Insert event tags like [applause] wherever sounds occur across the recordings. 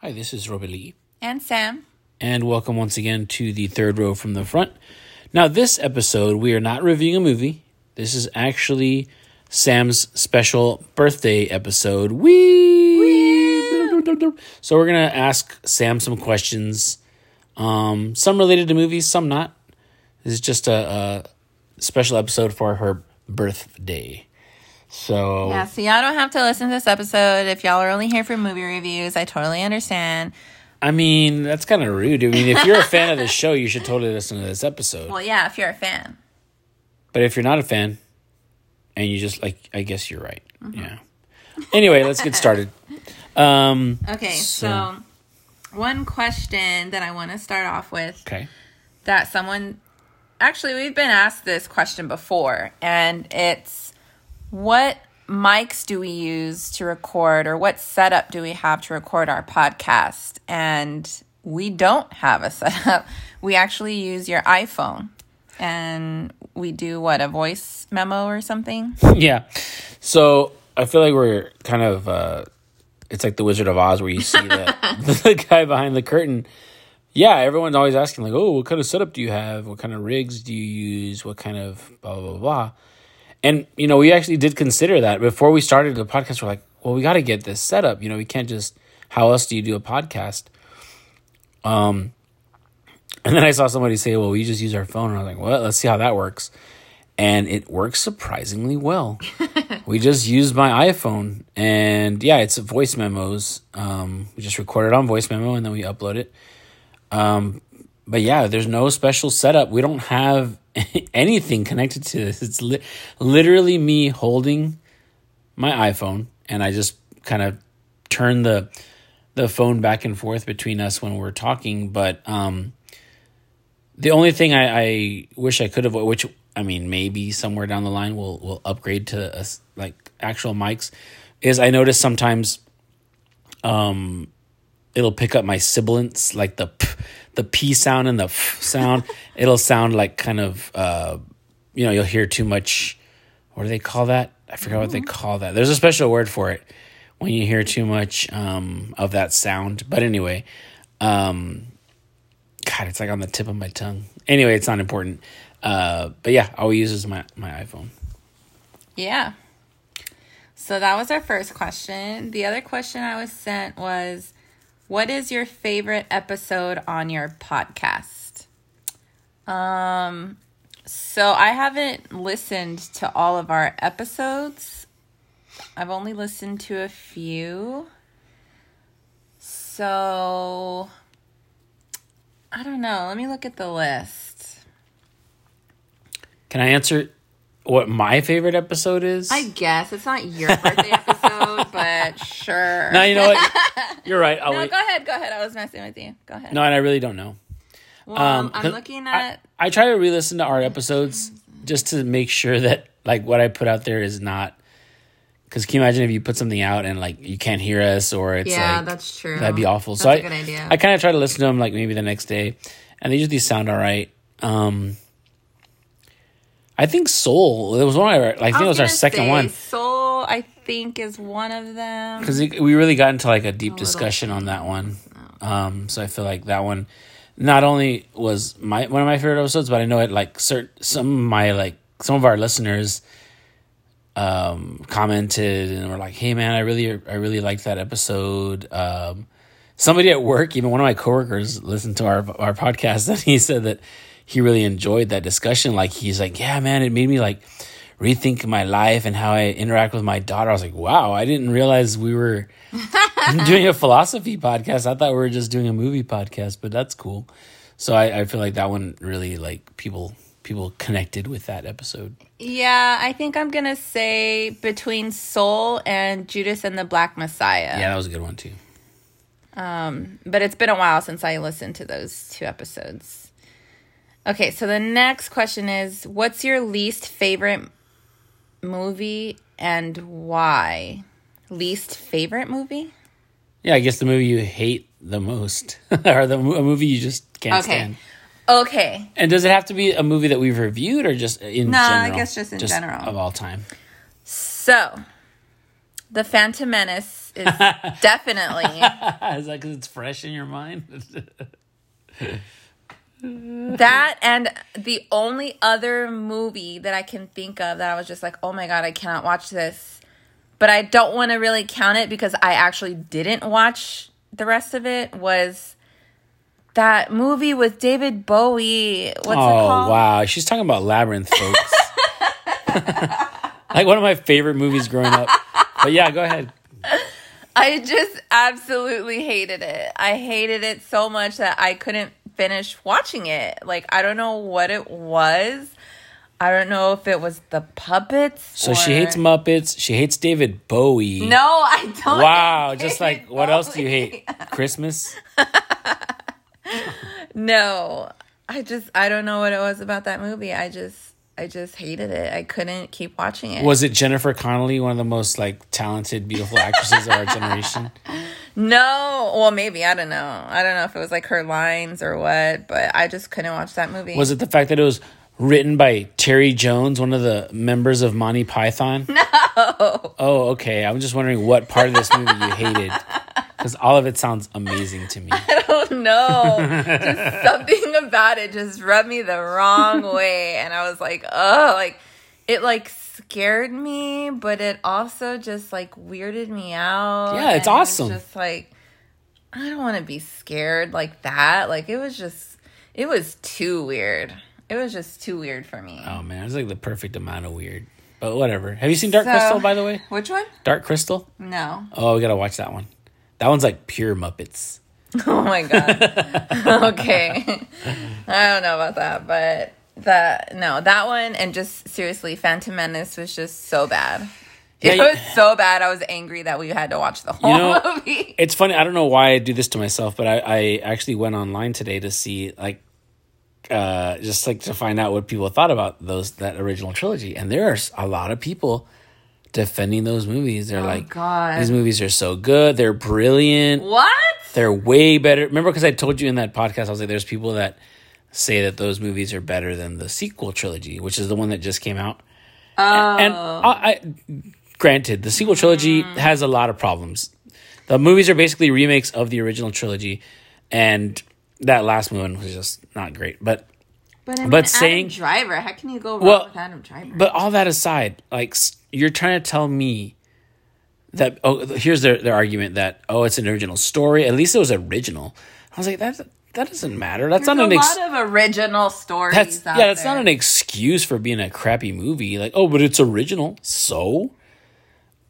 Hi, this is Robbie Lee, And Sam. and welcome once again to the third row from the front. Now, this episode, we are not reviewing a movie. This is actually Sam's special birthday episode. Wee! So, we're going to ask Sam some questions, um, some related to movies, some not. This is just a, a special episode for her birthday. So, Yeah, so y'all don't have to listen to this episode if y'all are only here for movie reviews. I totally understand. I mean, that's kind of rude. I mean, if you're a fan of the [laughs] show, you should totally listen to this episode. Well, yeah, if you're a fan. But if you're not a fan, and you just like, I guess you're right. Yeah. Anyway, let's get started. [laughs] Um, Okay, So- so, one question that I want to start off with okay. that someone actually we've been asked this question before and it's what mics do we use to record or what setup do we have to record our podcast and we don't have a [laughs] setup we actually use your iphone and we do what a voice memo or something [laughs] Yeah. So I feel like we're kind of, uh, it's like the Wizard of Oz where you see [laughs] the, the guy behind the curtain. Yeah, everyone's always asking, like, oh, what kind of setup do you have? What kind of rigs do you use? What kind of blah, blah, blah, blah. And, you know, we actually did consider that before we started the podcast. We're like, well, we got to get this set up. You know, we can't just, how else do you do a podcast? Um, and then I saw somebody say, well, we just use our phone. And I was like, well, let's see how that works. And it works surprisingly well. [laughs] we just use my iPhone. And yeah, it's voice memos. Um, we just record it on voice memo and then we upload it. Um, but yeah, there's no special setup. We don't have [laughs] anything connected to this. It's li- literally me holding my iPhone and I just kind of turn the the phone back and forth between us when we're talking. But um, the only thing I, I wish I could have, which I mean, maybe somewhere down the line we'll we'll upgrade to us like actual mics, is I notice sometimes um it'll pick up my sibilants like the p, the p sound and the f sound. [laughs] It'll sound like kind of uh you know you'll hear too much what do they call that? I forgot what they call that. There's a special word for it when you hear too much um of that sound. But anyway um god it's like on the tip of my tongue. Anyway it's not important. Uh but yeah all we use is my my iphone. Yeah. So that was our first question. The other question I was sent was what is your favorite episode on your podcast? Um so I haven't listened to all of our episodes. I've only listened to a few. So I don't know. Let me look at the list. can i answer what my favorite episode is I guess it's not your birthday episode, [laughs] but sure. no you know what [laughs] you're right I'll No, wait. go ahead, go ahead. I was messing with you. Go ahead. no and i really don't know well, um, I'm looking I- at. I, try to re-listen to our episodes just to make sure that like what I put out there is not. Because can you imagine if you put something out and like you can't hear us or it's yeah, like that's true. that'd be awful. That's so I. I kind of try to listen to them like maybe the next day, and they usually sound all right. Um, I think Soul. It was one of our, I think it was our second one Soul, I think, is one of them. because we really got into like a deep little discussion on that one. Um, so I feel like that one not only was my one of my favorite episodes, but I know it like certain some of my like some of our listeners um commented and were like, "Hey man, I really I really liked that episode." Um, somebody at work, even one of my coworkers, listened to our our podcast [laughs] and he said that he really enjoyed that discussion. Like he's like, "Yeah, man, it made me like." rethink my life and how I interact with my daughter. I was like, wow, I didn't realize we were [laughs] doing a philosophy podcast. I thought we were just doing a movie podcast, but that's cool. So I, I feel like that one really like people people connected with that episode. Yeah, I think I'm gonna say between Soul and Judas and the Black Messiah. Yeah, that was a good one too. Um, but it's been a while since I listened to those two episodes. Okay, so the next question is what's your least favorite movie and why? Least favorite movie? Yeah, I guess the movie you hate the most, [laughs] or the a movie you just can't Okay. stand. Okay. And does it have to be a movie that we've reviewed, or just in No, I general? guess just in general. of all time. So, The Phantom Menace is [laughs] definitely Is that because it's fresh in your mind? [laughs] that and the only other movie that I can think of that I was just like, "Oh my god, I cannot watch this." But I don't want to really count it because I actually didn't watch the rest of it was that movie with David Bowie. What's it oh called? wow, she's talking about Labyrinth, folks. [laughs] [laughs] like one of my favorite movies growing up. But yeah, go ahead. I just absolutely hated it. I hated it so much that I couldn't finish watching it. Like I don't know what it was. I don't know if it was the puppets. So she hates Muppets. She hates David Bowie. No, I don't. Wow, just like what else do you hate? [laughs] Christmas? No, I just I don't know what it was about that movie. I just I just hated it. I couldn't keep watching it. Was it Jennifer Connelly, one of the most like talented, beautiful actresses of our generation? [laughs] no, well maybe I don't know. I don't know if it was like her lines or what, but I just couldn't watch that movie. Was it the fact that it was written by Terry Jones, one of the members of Monty Python? [laughs] No. Oh, okay. I'm just wondering what part of this movie you hated. Because all of it sounds amazing to me. [laughs] I don't know. just [laughs] something about it just rubbed me the wrong way and I was like, "Oh, like it like scared me, but it also just like weirded me out." Yeah, it's it awesome. just like I don't want to be scared like that. Like it was just it was too weird. It was just too weird for me. Oh man, it's like the perfect amount of weird. But whatever. Have you seen Dark So- Crystal, by the way? Which one? Dark Crystal? No. Oh, we gotta watch that one. That one's like pure Muppets. [laughs] Oh my god. [laughs] [laughs] okay. I don't know about that, but that no, that one and just seriously, Phantom Menace was just so bad. Yeah, It you- was so bad. I was angry that we had to watch the whole know, movie. It's funny. I don't know why I do this to myself, but I, I actually went online today to see like uh just like to find out what people thought about those that original trilogy. And there's a lot of people defending those movies. They're like Oh, God. these movies are so good. They're brilliant. What? They're way better. Remember because I told you in that podcast I was like there's people that say that those movies are better than the sequel trilogy, which is the one that just came out. Oh. And I, I granted, the sequel trilogy hmm. has a lot of problems. The movies are basically remakes of the original trilogy, and that last one was just not great. But But, I mean, but saying- Driver, how can you go wrong Well, with Adam Driver? but all that aside, like you're trying to tell me that oh here's their their argument that oh it's an original story. At least it was original. I was like that that doesn't matter. That's There's not a an ex- lot of original stories that's yeah that's there. not an excuse for being a crappy movie. Like oh but it's original. So?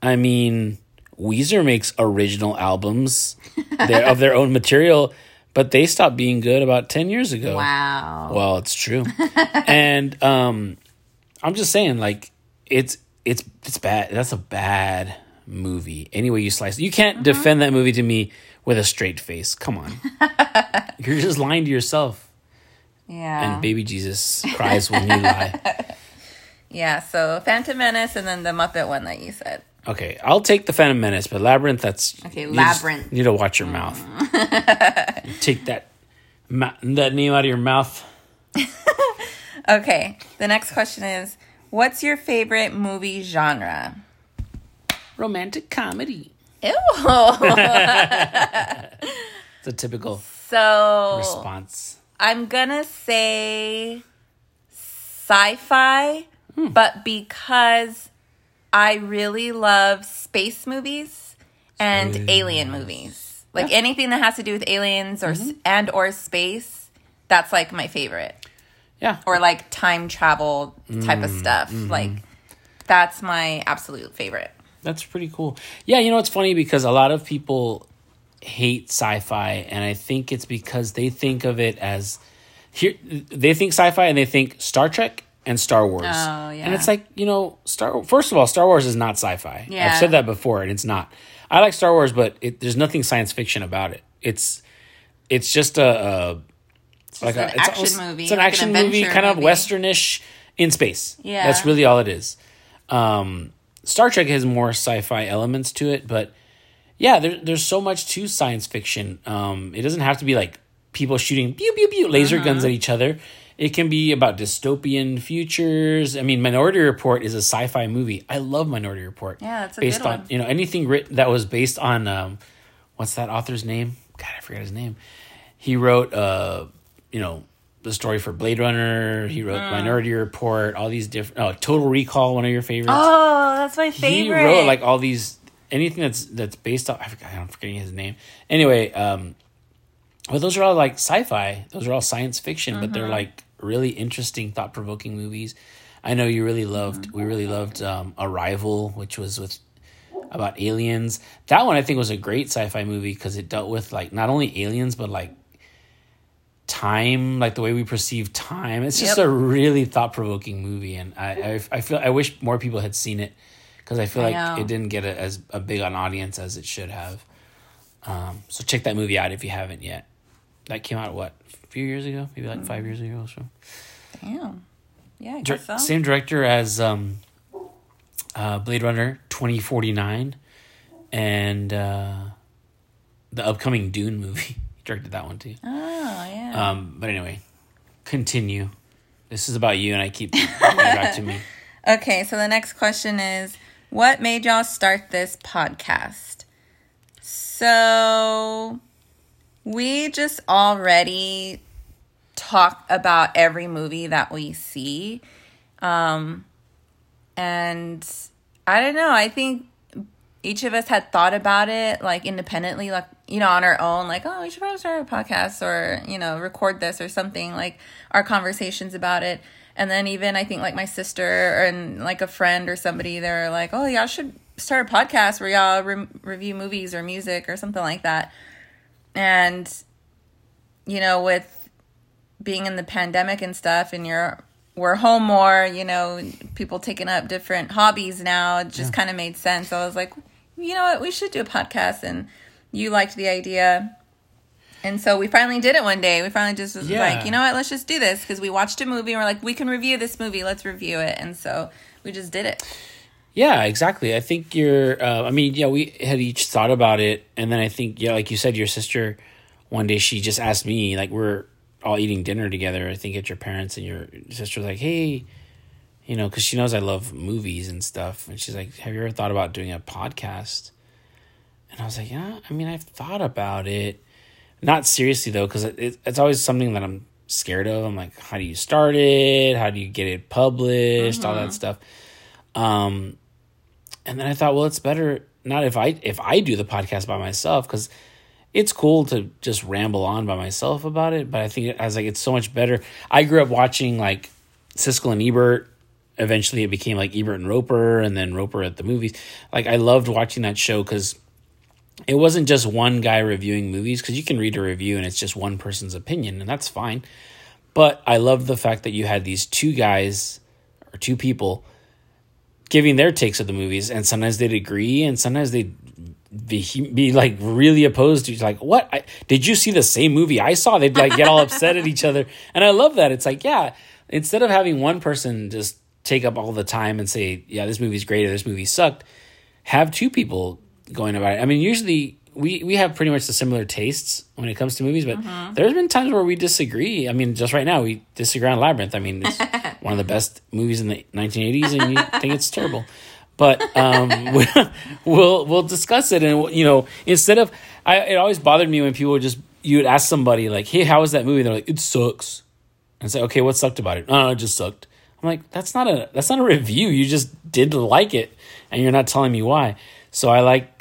I mean weezer makes original albums. [laughs] Of their own material but they stopped being good about 10 years ago. Wow. well it's true. [laughs] And um i'm just saying like it's it's it's bad. That's a bad movie. Any way you slice it you can't defend that movie to me with a straight face come on [laughs] you're just lying to yourself Yeah. and baby Jesus cries when you lie. [laughs] yeah, so Phantom Menace and then the Muppet one that you said. Okay, I'll take the Phantom Menace, but Labyrinth, that's Okay, you Labyrinth. need to watch your mouth. Mm. [laughs] take that ma- that name out of your mouth. Okay, the next question is What's your favorite movie genre? Romantic comedy. Ew. [laughs] It's a typical so response. I'm gonna say sci-fi, Hmm. but because I really love space movies and alien movies, like anything that has to do with aliens or Mm-hmm. and or space, that's like my favorite. Yeah. Or like time travel type Mm, of stuff, mm-hmm. like that's my absolute favorite. That's pretty cool. Yeah, you know it's funny because a lot of people hate sci-fi and I think it's because they think of it as here they think sci-fi and they think Star Trek and Star Wars. Oh, yeah. And it's like, you know, Star first of all, Star Wars is not sci-fi. Yeah. I've said that before and it's not. I like Star Wars, but it, there's nothing science fiction about it. It's it's just a, a like an a it's action almost- movie, It's an like an action movie, adventure kind of movie. westernish in space. Yeah. That's really all it is. Um, Star Trek has more sci-fi elements to it, but yeah, there, there's so much to science fiction. Um, it doesn't have to be like people shooting pew pew pew laser Uh-huh. guns at each other. It can be about dystopian futures. I mean, Minority Report is a sci-fi movie. I love Minority Report. Yeah, that's a based on one. you know anything written that was based on um, what's that author's name? God, I forgot his name. He wrote uh, you know, the story for Blade Runner. He wrote Mm. Minority Report. All these different. Oh, Total Recall, one of your favorites. Oh, that's my favorite. He wrote like all these anything that's that's based off. I forgot, I'm forgetting his name. Anyway, um, but those are all like sci-fi. Those are all science fiction, but Mm-hmm. they're like really interesting, thought-provoking movies. I know you really loved. Mm-hmm. We really loved um, Arrival, which was with about aliens. That one I think was a great sci-fi movie because it dealt with like not only aliens but like time, like the way we perceive time. It's just Yep. a really thought-provoking movie, and I I, I feel I wish more people had seen it because I feel I like know. it didn't get a, as a big an audience as it should have. Um, so check that movie out if you haven't yet. That came out what a few years ago, maybe like five years ago or so. Damn. Yeah, I Dir- guess so. Same director as um, uh, Blade Runner twenty forty nine, and uh, the upcoming Dune movie. [laughs] directed that one too. Oh, yeah. Um, but anyway, continue. This is about you, and I keep it back to me. [laughs] Okay, so the next question is what made y'all start this podcast? So we just already talk about every movie that we see. Um and I don't know, I think each of us had thought about it like independently, like you know, on our own, like, oh, we should probably start a podcast or, you know, record this or something, like our conversations about it. And then even I think like my sister and like a friend or somebody, they're like, oh, y'all should start a podcast where y'all re- review movies or music or something like that. And, you know, with being in the pandemic and stuff and you're we're home more, you know, people taking up different hobbies now. It just kind of made sense. I was like, you know what, we should do a podcast and you liked the idea. And so we finally did it one day. We finally just was Yeah. like, you know what, let's just do this because we watched a movie and we're like, we can review this movie, let's review it. And so we just did it. Yeah, exactly. I think you're. Uh, I mean, yeah, we had each thought about it, and then I think, yeah, like you said, your sister. One day she just asked me, like we're all eating dinner together. I think at your parents, and your sister was like, "Hey, you know," because she knows I love movies and stuff, and she's like, "Have you ever thought about doing a podcast?" And I was like, "Yeah, I mean, I've thought about it, not seriously though, because it, it, it's always something that I'm scared of. I'm like, how do you start it? How do you get it published? All that stuff." Um, and then I thought, well, it's better not if I if I do the podcast by myself because it's cool to just ramble on by myself about it. But I think I was like, it's so much better. I grew up watching like Siskel and Ebert. Eventually, it became like Ebert and Roeper, and then Roeper at the movies. Like I loved watching that show because it wasn't just one guy reviewing movies. Because you can read a review and it's just one person's opinion, and that's fine. But I love the fact that you had these two guys or two people giving their takes of the movies, and sometimes they'd agree, and sometimes they'd be, be like really opposed to like what I, did you see the same movie I saw? They'd like get all upset at each other, and I love that. It's like yeah, instead of having one person just take up all the time and say yeah this movie's great or this movie sucked, have two people going about it. I mean usually. We, we have pretty much the similar tastes when it comes to movies, but there's been times where we disagree. I mean, just right now we disagree on Labyrinth. I mean, it's [laughs] one of the best movies in the 1980s, and you think it's terrible. But um, [laughs] we'll we'll discuss it, and you know, instead of I, it always bothered me when people would just you would ask somebody like, "Hey, how was that movie?" They're like, "It sucks," and say, "Okay, what sucked about it?" Oh, it just sucked. I'm like, that's not a that's not a review. You just did like it, and you're not telling me why. So I like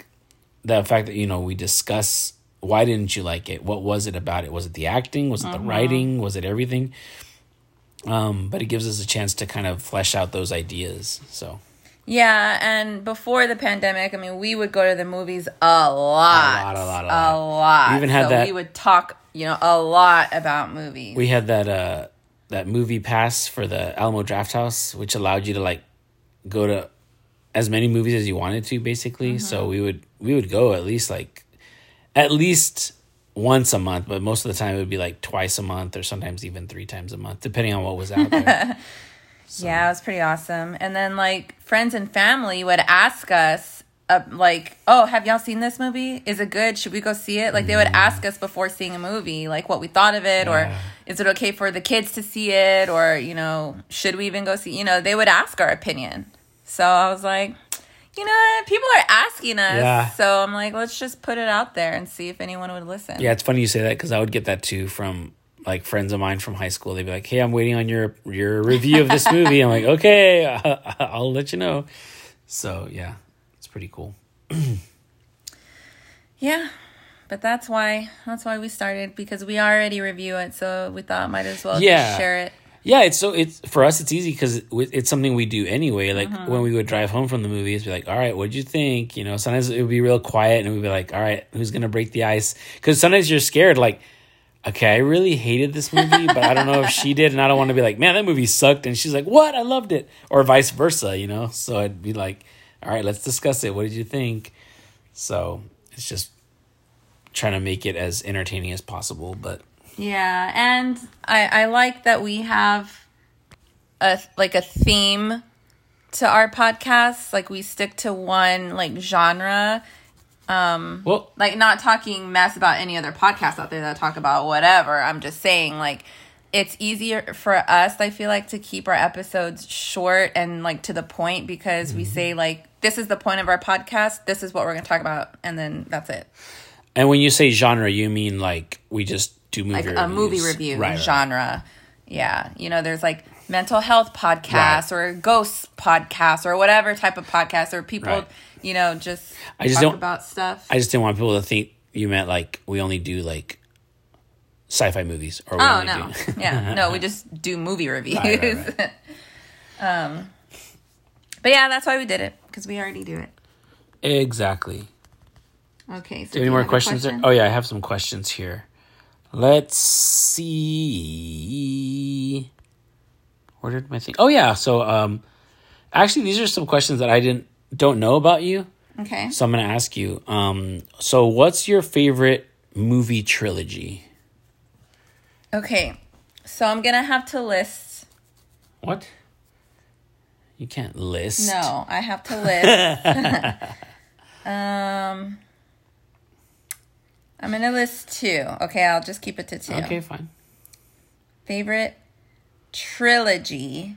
the fact that you know we discuss why didn't you like it? What was it about it? Was it the acting? Was it the writing? Was it everything? Um, but it gives us a chance to kind of flesh out those ideas. So Yeah, and before the pandemic, I mean, we would go to the movies a lot, A lot, a lot, a a lot. lot. We even had so that- We would talk, you know, a lot about movies. we had that uh that movie pass for the Alamo Draft House, which allowed you to like go to as many movies as you wanted to, basically. So we would we would go at least like at least once a month, but most of the time it would be like twice a month or sometimes even three times a month, depending on what was out there. [laughs] Yeah, it was pretty awesome. And then like friends and family would ask us uh, like, oh, have y'all seen this movie? Is it good? Should we go see it? Like they would ask us before seeing a movie, like what we thought of it, or is it okay for the kids to see it, or you know, should we even go see? You know, they would ask our opinion. So I was like, you know, what? people are asking us, Yeah. so I'm like, let's just put it out there and see if anyone would listen. Yeah, it's funny you say that because I would get that too from like friends of mine from high school. They'd be like, "Hey, I'm waiting on your your review of this [laughs] movie." I'm like, "Okay, [laughs] I'll let you know." So yeah, it's pretty cool. [clears throat] Yeah. But that's why that's why we started because we already review it, so we thought might as well Yeah. just share it. Yeah, it's so it's for us. It's easy because it's something we do anyway. Like Mm-hmm. when we would drive home from the movies, be like, "All right, what'd you think?" You know, sometimes it would be real quiet, and we'd be like, "All right, who's gonna break the ice?" Because sometimes you're scared, like, "Okay, I really hated this movie, but I don't know if she did, and I don't want to be like, man, that movie sucked," and she's like, "What? I loved it," or vice versa. You know, so I'd be like, "All right, let's discuss it. What did you think?" So it's just trying to make it as entertaining as possible, but Yeah, and I I like that we have a like a theme to our podcast. Like we stick to one like genre. Um, well, Like not talking mess about any other podcasts out there that talk about whatever. I'm just saying like it's easier for us I feel like to keep our episodes short and like to the point because we mm-hmm. say like this is the point of our podcast. This is what we're going to talk about and then that's it. And when you say genre, you mean like we just do movie like reviews. a movie review Right, right. genre. Yeah, you know, there's like mental health podcasts or ghosts podcasts or whatever type of podcast or people, Right. you know, just I just talk don't- about stuff. I just didn't want people to think you meant like we only do like sci-fi movies or oh no, do. [laughs] yeah, no, we [laughs] just do movie reviews. Right, right, [laughs] um, but yeah, that's why we did it because we already do it. exactly. Okay, so Do you have any more questions? there? Oh yeah, I have some questions here. Let's see. Where did my thing? Oh yeah, so um, actually these are some questions that I didn't don't know about you, okay. so I'm gonna ask you. Um, so what's your favorite movie trilogy? Okay, so I'm gonna have to list. What? You can't list. No, I have to [laughs] list. [laughs] um, I'm gonna list two. Okay, I'll just keep it to two. Okay, fine. Favorite trilogy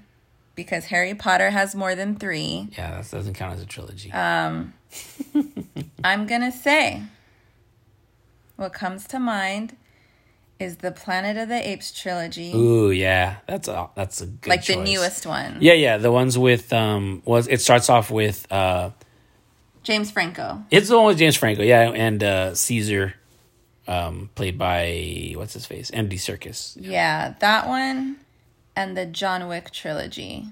because Harry Potter has more than three. Yeah, that doesn't count as a trilogy. Um, [laughs] I'm gonna say what comes to mind is the Planet of the Apes trilogy, Ooh, yeah, that's a that's a good like the newest one. Yeah, yeah, the ones with um was it starts off with uh James Franco. it's the one with James Franco, yeah, and uh Caesar, um played by what's his face, Andy Serkis. Yeah, that one and the John Wick trilogy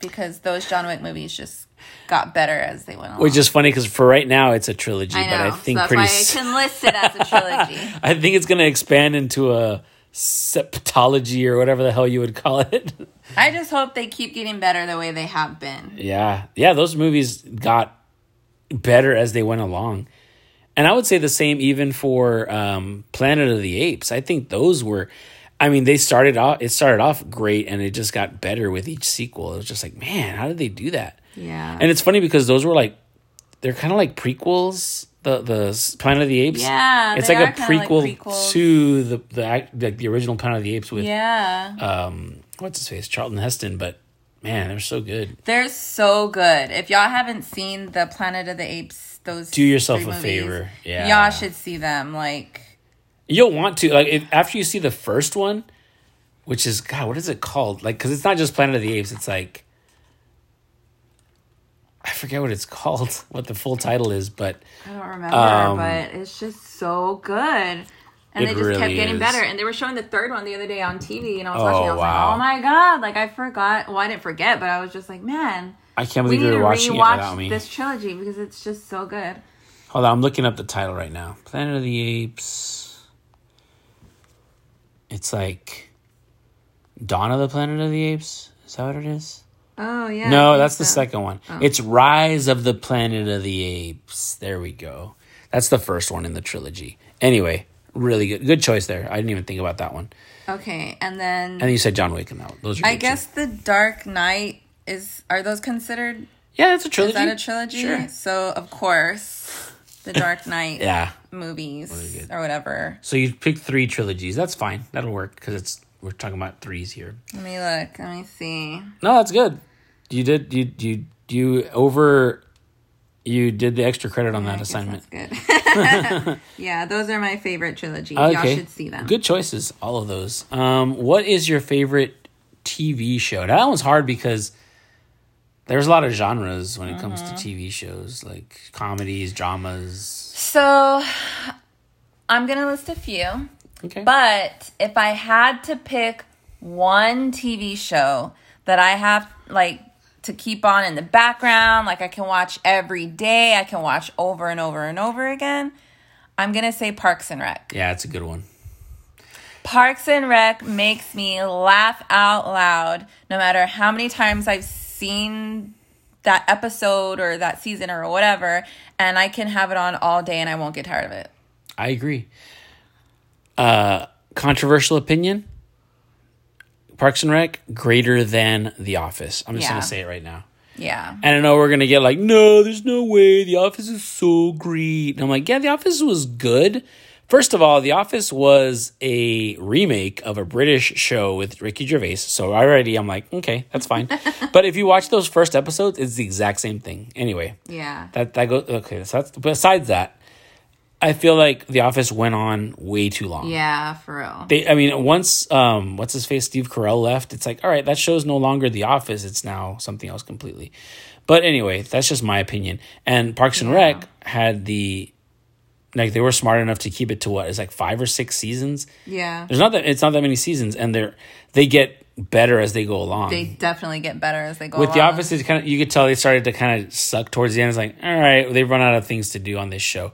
because those John Wick movies just got better as they went along. Which is funny because for right now it's a trilogy, I know, but I think so that's pretty. why s- I can list it as a trilogy. [laughs] I think it's gonna expand into a septology or whatever the hell you would call it. [laughs] I just hope they keep getting better the way they have been. Yeah. Yeah, those movies got better as they went along. And I would say the same even for um, Planet of the Apes. I think those were I mean, they started off it started off great and it just got better with each sequel. It was just like, man, how did they do that? Yeah. And it's funny because those were like they're kind of like prequels. The the Planet of the Apes. Yeah, it's like a kinda like prequel to the the like the original Planet of the Apes with yeah. um what's his face Charlton Heston. But man, they're so good. They're so good. If y'all haven't seen the Planet of the Apes, those Do yourself a movies, favor. Yeah. y'all should see them. Like, You'll want to like if, after you see the first one, which is God, what is it called? Like, because it's not just Planet of the Apes. It's like I forget what it's [laughs] called, what the full title is, but I don't remember, Um, but it's just so good. And they just kept getting is. better. And they were showing the third one the other day on TV, and I was Oh, watching. I was wow. like, "Oh my god!" Like I forgot. Well, I didn't forget, but I was just like, "Man, I can't believe need you're watching it without me. this trilogy because it's just so good." Hold on, I'm looking up the title right now. Planet of the Apes. It's like Dawn of the Planet of the Apes. Is that what it is? Oh yeah. No, that's the second one. Oh. It's Rise of the Planet of the Apes. There we go. That's the first one in the trilogy. Anyway, really good. Good choice there. I didn't even think about that one. Okay, and then And then you said John Wick and that. one. Those are I guess the Dark Knight is. Are those considered? Yeah, it's a trilogy. Is that a trilogy? Sure. So of course, the Dark [laughs] Knight Yeah. movies or whatever. So you pick three trilogies. That's fine. That'll work because it's we're talking about threes here. Let me look. Let me see. No, that's good. You did you you you over you did the extra credit on I that assignment. That's good. [laughs] [laughs] yeah, those are my favorite trilogies. Y'all should see them. Good choices, all of those. Um, what is your favorite TV show? Now, That one's hard because there's a lot of genres when it comes Mm-hmm. to TV shows, like comedies, dramas. So I'm gonna list a few. Okay. But if I had to pick one TV show that I have like to keep on in the background, like I can watch every day, I can watch over and over and over again, I'm going to say Parks and Rec. yeah, it's a good one. Parks and Rec makes me laugh out loud no matter how many times I've seen that episode or that season or whatever, and I can have it on all day and I won't get tired of it. I agree. Uh, controversial opinion. Parks and Rec greater than The Office. I'm just Yeah. gonna say it right now. Yeah. And I know we're gonna get like, no, there's no way. The Office is so great. And I'm like, yeah, The Office was good. First of all, The Office was a remake of a British show with Ricky Gervais. So already I'm like, okay, that's fine. [laughs] but if you watch those first episodes, it's the exact same thing. Anyway, Yeah. that that goes okay. So that's besides that, I feel like The Office went on way too long. Yeah, for real. They, I mean, once um, what's his face, Steve Carell left, it's like, all right, that show's no longer The Office; it's now something else completely. But anyway, that's just my opinion. And Parks and Rec had the like they were smart enough to keep it to what is like five or six seasons. Yeah. There's not that it's not that many seasons, and they're they get better as they go along. They definitely get better as they go With The. Office, it's kind of you could tell they started to kind of suck towards the end. It's like, all right, they've run out of things to do on this show.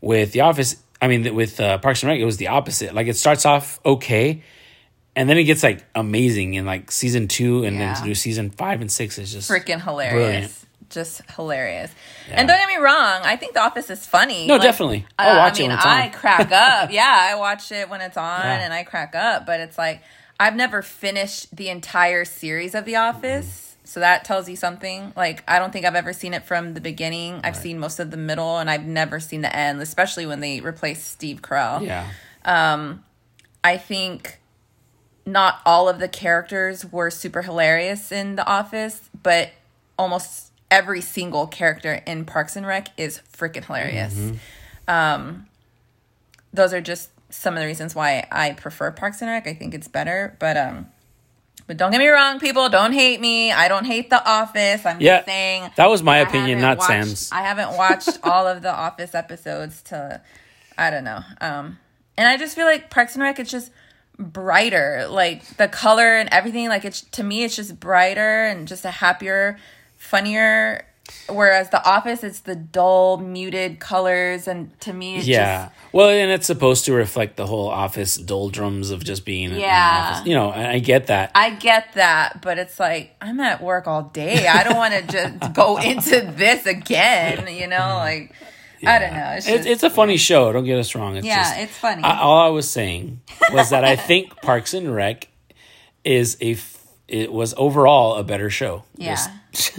With The Office, I mean, with uh, Parks and Rec, it was the opposite. Like it starts off okay, and then it gets like amazing in like season two, and Yeah. then to do season five and six is just freaking hilarious. Brilliant. Just hilarious. And don't get me wrong, I think The Office is funny. No, definitely. I'll uh, watch it I mean, when it's I crack [laughs] up. yeah, I watch it when it's on Yeah. and I crack up, but it's like I've never finished the entire series of The Office. So that tells you something. Like I don't think I've ever seen it from the beginning. I've seen most of the middle and I've never seen the end, especially when they replaced Steve Carell. yeah, I think not all of the characters were super hilarious in The Office, but almost every single character in Parks and Rec is freaking hilarious. Um, those are just some of the reasons why I prefer Parks and Rec. I think it's better, but um, but don't get me wrong, people. Don't hate me. I don't hate The Office. I'm yeah. just saying that was my I opinion, not watched- Sam's. I haven't watched [laughs] all of the Office episodes to, I don't know. Um, and I just feel like Parks and Rec, it's just brighter, like the color and everything. Like it's to me, it's just brighter and just a happier, funnier. Whereas The Office, it's the dull, muted colors, and to me, it's yeah. just well, and it's supposed to reflect the whole office doldrums of just being Yeah. office. You know, I get that. I get that, but it's like I'm at work all day. I don't want to [laughs] just go into this again. You know, mm-hmm. like I don't know. It's, It's, just, it's a funny show. Don't get us wrong. It's yeah, just, it's funny. I, all I was saying was that I think [laughs] Parks and Rec is a it was overall a better show. Yeah. [laughs]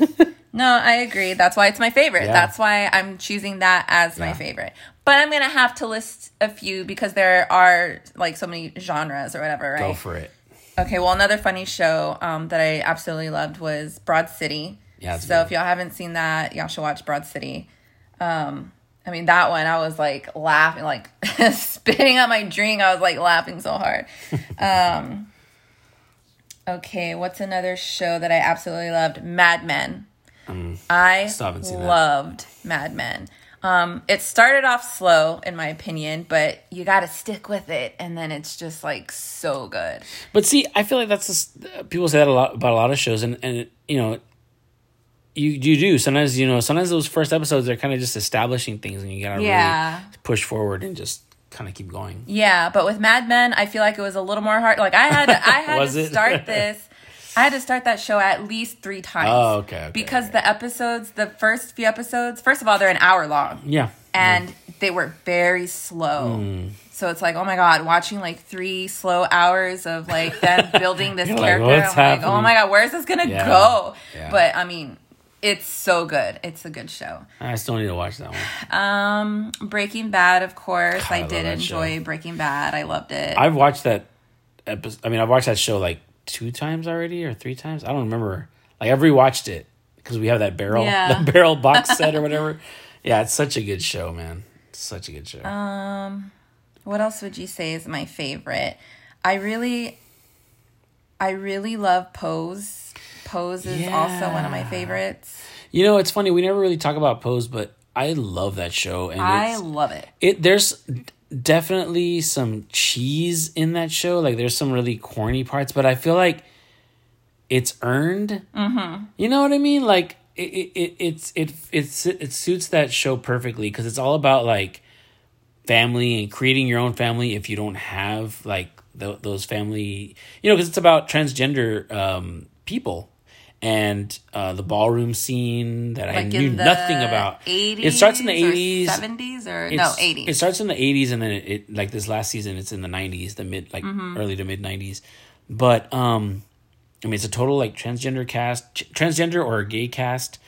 No, I agree. That's why it's my favorite. Yeah. That's why I'm choosing that as my favorite. But I'm gonna have to list a few because there are like so many genres or whatever, right? go for it. Okay, well, another funny show um, that I absolutely loved was Broad City. Yeah, So good. if y'all haven't seen that, y'all should watch Broad City. Um, I mean, that one I was like laughing, like [laughs] spitting out my drink. I was like laughing so hard. [laughs] Um, okay, what's another show that I absolutely loved? Mad Men. I still haven't seen that. loved Mad Men. Um, it started off slow, in my opinion, but you got to stick with it, and then it's just like so good. But see, I feel like that's just, people say that a lot about a lot of shows, and and you know, you you do sometimes. You know, sometimes those first episodes are kind of just establishing things, and you gotta Yeah. really push forward and just kind of keep going. Yeah, but with Mad Men, I feel like it was a little more hard. Like I had, [laughs] to, I had to start [laughs] this. I had to start that show at least three times. Oh, okay, okay, because okay. the episodes, the first few episodes, first of all, they're an hour long, Yeah, and they were very slow. Hmm. So it's like, oh my god, watching like three slow hours of like them [laughs] building this You're like, character. I'm like, oh my god, where's this gonna Yeah, go? yeah. But I mean, it's so good. It's a good show. I still need to watch that one. Um, Breaking Bad, of course. I I, did enjoy show. Breaking Bad. I loved it. I've watched that episode. I mean, I've watched that show like two times already or three times. I don't remember. Like I've rewatched it because we have that barrel, Yeah. [laughs] the barrel box [laughs] set or whatever. Yeah, it's such a good show, man. It's such a good show. Um, what else would you say is my favorite? I really, I really love Pose. Pose is also one of my favorites. you know, it's funny. We never really talk about Pose, but I love that show, and I love it. it there's definitely some cheese in that show. Like there's some really corny parts, but I feel like it's earned. Mm-hmm. You know what I mean? Like it, it, it it's it it's it suits that show perfectly because it's all about like family and creating your own family if you don't have like th- those family you know because it's about transgender um people and uh the ballroom scene that i knew nothing about 80s it starts in the 80s 70s or no, 80s. It starts in the eighties, and then it, it like this last season, it's in the nineties, the mid like Mm-hmm. early to mid nineties. But um, I mean, it's a total like transgender cast, transgender or gay cast,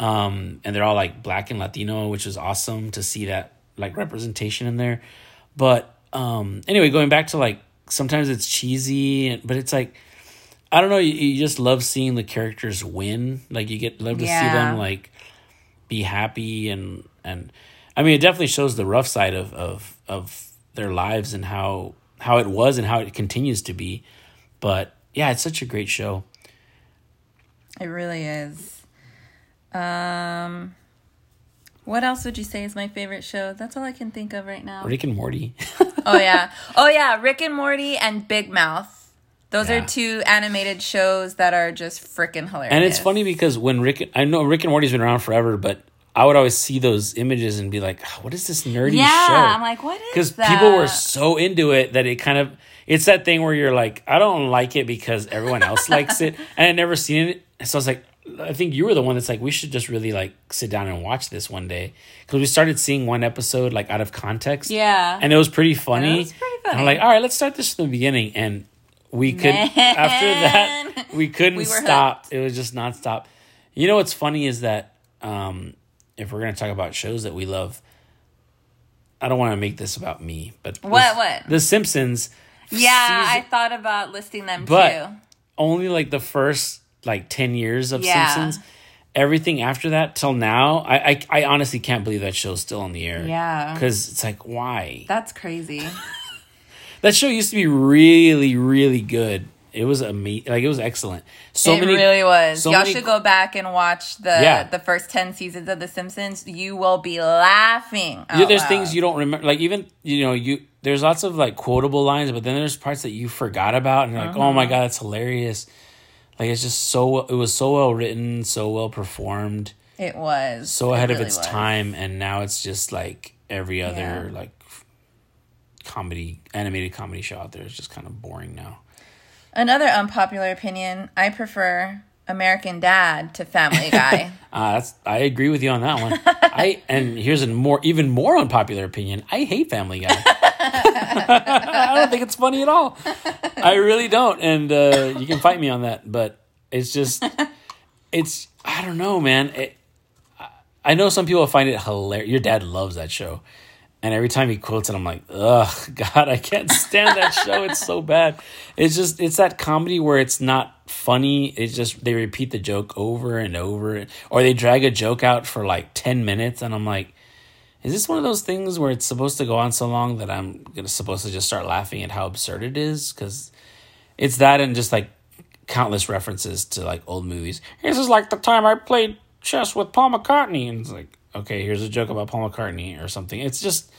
um, and they're all like black and Latino, which is awesome to see that like representation in there. But um, anyway, going back to like sometimes it's cheesy, but it's like. I don't know. You, you just love seeing the characters win. Like you get love to see them like be happy and and I mean it definitely shows the rough side of of of their lives and how how it was and how it continues to be. But yeah, it's such a great show. It really is. Um, what else would you say is my favorite show? That's all I can think of right now. Rick and Morty. [laughs] Oh yeah, oh yeah, Rick and Morty and Big Mouth. Those Yeah. are two animated shows that are just freaking hilarious. and it's funny because when Rick I know Rick and Morty's been around forever, but I would always see those images and be like, "Ah, "What is this nerdy Yeah, show?" I'm like, what is that? because people were so into it that it kind of it's that thing where you're like, I don't like it because everyone else likes it, [laughs] and I'd never seen it. So I was like, I think you were the one that's like, we should just really like sit down and watch this one day because we started seeing one episode like out of context, Yeah. and it was pretty funny. was pretty And I'm funny. like, all right, let's start this from the beginning, and we could after that [laughs] we couldn't We stop. It was just nonstop. You know what's funny is that um, if we're gonna talk about shows that we love, I don't want to make this about me, but What, the, what? The Simpsons. yeah, I thought about listing them but too. only like the first like ten years of Yeah. Simpsons. Everything after that till now, I, I I honestly can't believe that show's still on the air. Yeah. because it's like why That's crazy. [laughs] that show used to be really really good. It was amazing, like it was excellent. So it many really was. so Y'all many- should go back and watch the Yeah. the first ten seasons of The Simpsons. You will be laughing. Yeah, there's loud. things you don't remember. Like even you know you there's lots of like quotable lines, but then there's parts that you forgot about, and you're like, oh my mm-hmm. god, that's hilarious. Like it's just so it was so well written, so well performed, It was so It ahead of its was. time, and now it's just like every other Yeah. like comedy animated comedy show out there is just kind of boring now. Another unpopular opinion: I prefer American Dad to Family Guy. [laughs] Uh, that's I agree with you on that one. [laughs] I and here's a more even more unpopular opinion. I hate Family Guy. [laughs] I don't think it's funny at all. I really don't, and uh, you can fight me on that. But it's just, it's I don't know, man. It, I- I know some people find it hilarious. Your dad loves that show, and every time he quotes it, I'm like, ugh, [laughs] God, I can't stand that show. It's so [laughs] bad. It's just it's that comedy where it's not funny. It's just they repeat the joke over and over, or they drag a joke out for like ten minutes, and I'm like. Is this one of those things where it's supposed to go on so long that I'm gonna supposed to just start laughing at how absurd it is? Because it's that and just like countless references to like old movies. This is like the time I played chess with Paul McCartney, and it's like, okay, here's a joke about Paul McCartney or something. It's just,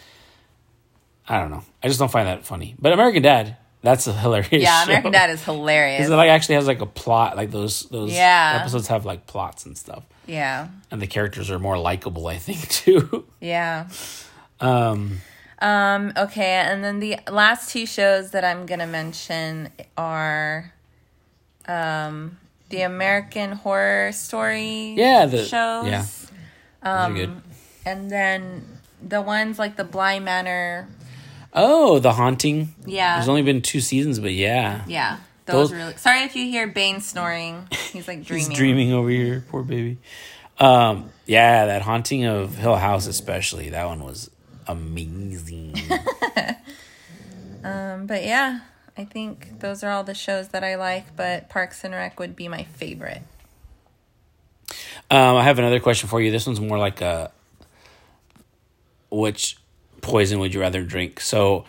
I don't know. I just don't find that funny. But American Dad, that's a hilarious. yeah, show. American Dad is [laughs] hilarious. It like actually has like a plot. Like those those Yeah. episodes have like plots and stuff, yeah, and the characters are more likable. I think [laughs] too. yeah. Um, Um, okay, and then the last two shows that I'm gonna mention are um the American Horror Story Yeah, the- shows. yeah. good. And then the ones like the Bly Manor. Oh, The Haunting. Yeah. There's only been two seasons, but yeah. Yeah. Those, Those- really sorry if you hear Bane snoring. He's like [laughs] dreaming. He's dreaming over here, poor baby. Um, yeah, that haunting of Hill House, especially that one was amazing. [laughs] Um, but yeah, I think those are all the shows that I like. But Parks and Rec would be my favorite. Um, I have another question for you. This one's more like a which poison would you rather drink? So,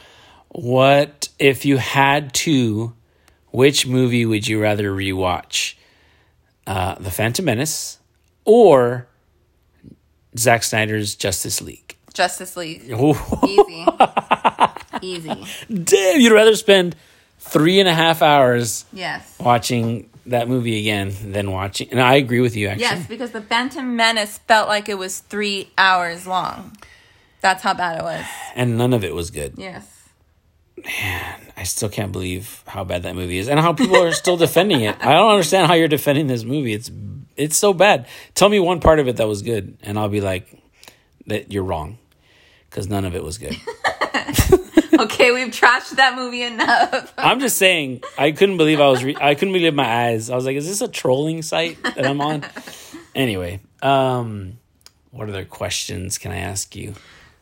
what if you had to? Which movie would you rather rewatch? Uh, the Phantom Menace or Zack Snyder's Justice League? Justice League, Ooh. easy, [laughs] easy. Damn, you'd rather spend three and a half hours Yes. watching that movie again than watching. And I agree with you, actually. Yes, because the Phantom Menace felt like it was three hours long. That's how bad it was. And none of it was good. Yes. Man, I still can't believe how bad that movie is and how people are still defending it. I don't understand how you're defending this movie. It's it's so bad. Tell me one part of it that was good, and I'll be like, that you're wrong, because none of it was good. [laughs] Okay, we've trashed that movie enough. [laughs] I'm just saying, I couldn't believe I was. Re- I couldn't believe my eyes. I was like, is this a trolling site that I'm on? anyway, um, what other questions can I ask you?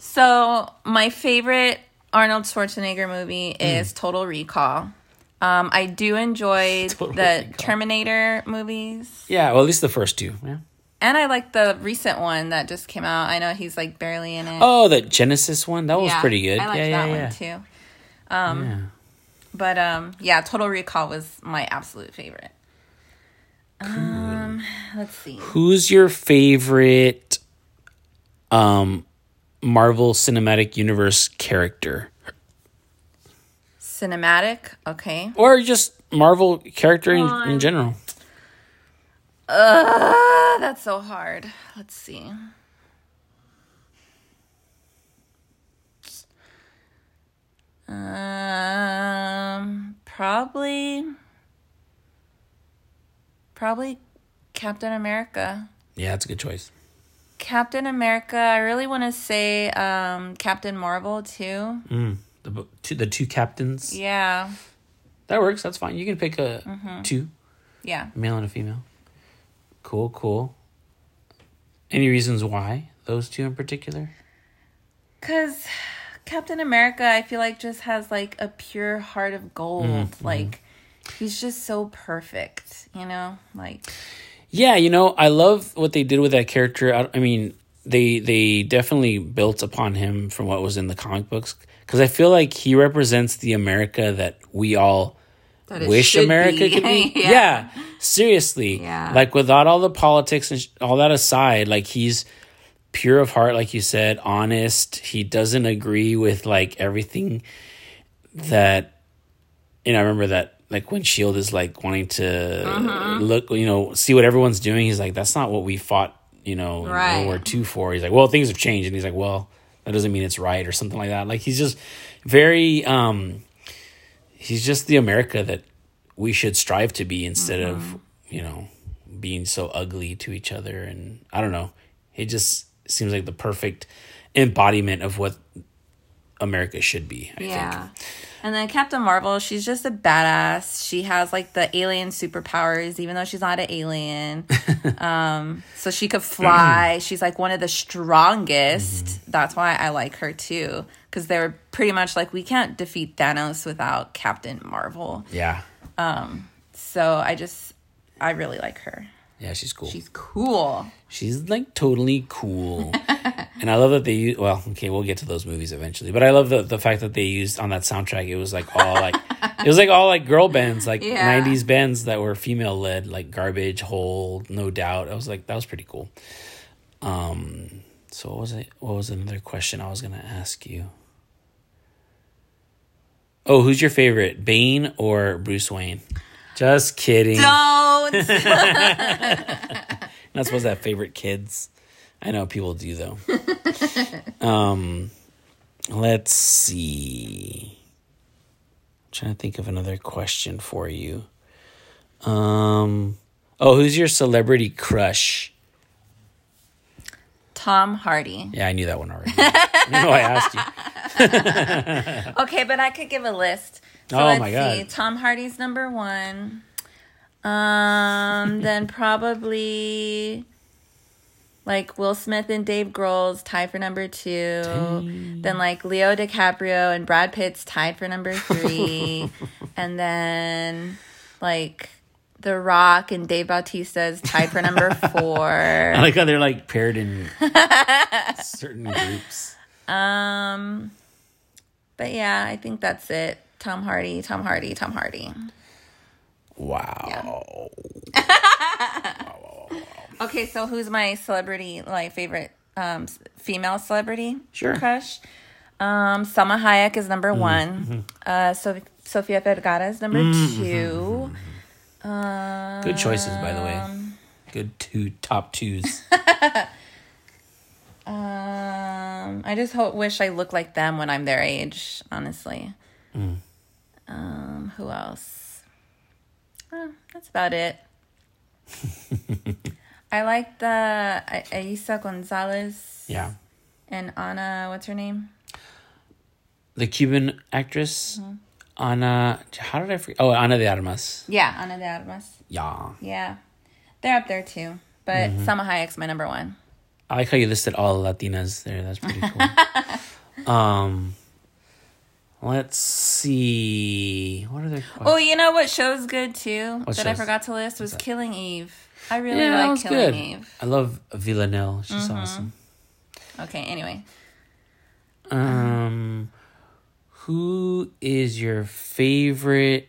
So, my favorite Arnold Schwarzenegger movie is Total Recall. Um, I do enjoy [laughs] Total the Recall. Terminator movies. Yeah, well, at least the first two. Yeah. And I like the recent one that just came out. I know he's like barely in it. Oh, the Genisys one that was pretty good. I like yeah, that yeah, yeah. one too. Um, Yeah. But um, yeah, Total Recall was my absolute favorite. Um, let's see. Who's your favorite um Marvel Cinematic Universe character? Cinematic. Okay. Or just Marvel character in, in general? Uh, that's so hard. Let's see. Um, probably, probably Captain America. Yeah, that's a good choice. Captain America. I really want to say um, Captain Marvel too. Mm. The two, the two captains. Yeah, That works. That's fine. You can pick a Mm-hmm. two, yeah. a male and a female. Cool, cool. Any reasons why those two in particular? Cause Captain America, I feel like just has like a pure heart of gold. Mm-hmm. Like he's just so perfect, you know. Like Yeah, you know, I love what they did with that character. I, I mean, they they definitely built upon him from what was in the comic books because I feel like he represents the America that we all That wish America be. could be. [laughs] Yeah. yeah. seriously. Yeah. Like without all the politics and sh- all that aside, like he's pure of heart, like you said, honest. He doesn't agree with like everything that. And I remember that like when Shield is like wanting to Mm-hmm. look, you know, see what everyone's doing. He's like, that's not what we fought, you know, Right. World War Two for. He's like, well, things have changed, and he's like, well, that doesn't mean it's right or something like that. Like he's just very. um He's just the America that we should strive to be instead Mm-hmm. of you know being so ugly to each other and i don't know it just seems like the perfect embodiment of what america should be i yeah. And then Captain Marvel, she's just a badass. She has like the alien superpowers, even though she's not an alien. [laughs] um, so she could fly. she's like one of the strongest. That's why I like her too. Because they're pretty much like, we can't defeat Thanos without Captain Marvel. yeah So I just, I really like her. yeah she's cool She's cool. she's like totally cool [laughs] and i love that they use well okay we'll get to those movies eventually but i love the, the fact that they used on that soundtrack it was like all like it was like all like girl bands like Yeah. 90s bands that were female led like garbage hole no doubt i was like that was pretty cool um so what was it what was another question i was gonna ask you oh who's your favorite bane or bruce wayne just kidding Don't. [laughs] Not supposed to have favorite kids. I know people do though. [laughs] um, let's see. I'm trying to think of another question for you. Um, oh, who's your celebrity crush? Tom Hardy. Yeah, I knew that one already. [laughs] I know I asked you. [laughs] Okay, but I could give a list. So Oh let's my see. God. Tom Hardy's number one. Um, then probably like Will Smith and Dave Grohl's tied for number two. Then like Leo DiCaprio and Brad Pitt's tied for number three. [laughs] and then like The Rock and Dave Bautista's tied for number [laughs] four. I like how they're like paired in [laughs] certain groups. Um, but yeah, I think that's it. Tom Hardy, Tom Hardy, Tom Hardy. Wow. Okay, so who's my celebrity, like favorite um, female celebrity Sure. crush? Um, Salma Hayek is number one. Uh, so Sofia Vergara is number two. Um, Good choices, by the way. Good two top twos. [laughs] Um, I just hope wish I look like them when I'm their age. Honestly. Um, who else? Uh, that's about it. [laughs] I like the Eiza Gonzalez yeah. and Anna. What's her name? The Cuban actress, Mm-hmm. Ana. How did I forget? Oh, Ana de Armas. Yeah, Ana de Armas. Yeah. Yeah, they're up there too. But Salma Hayek's my number one. I like how you listed all the Latinas there. That's pretty cool. [laughs] um, let's see. What are the Oh, you know what show's good too that I forgot to list was Killing Eve. I really Yeah, that like was Killing good. Eve. I love Villanelle. She's Mm-hmm. awesome. Okay, anyway. Um, who is your favorite,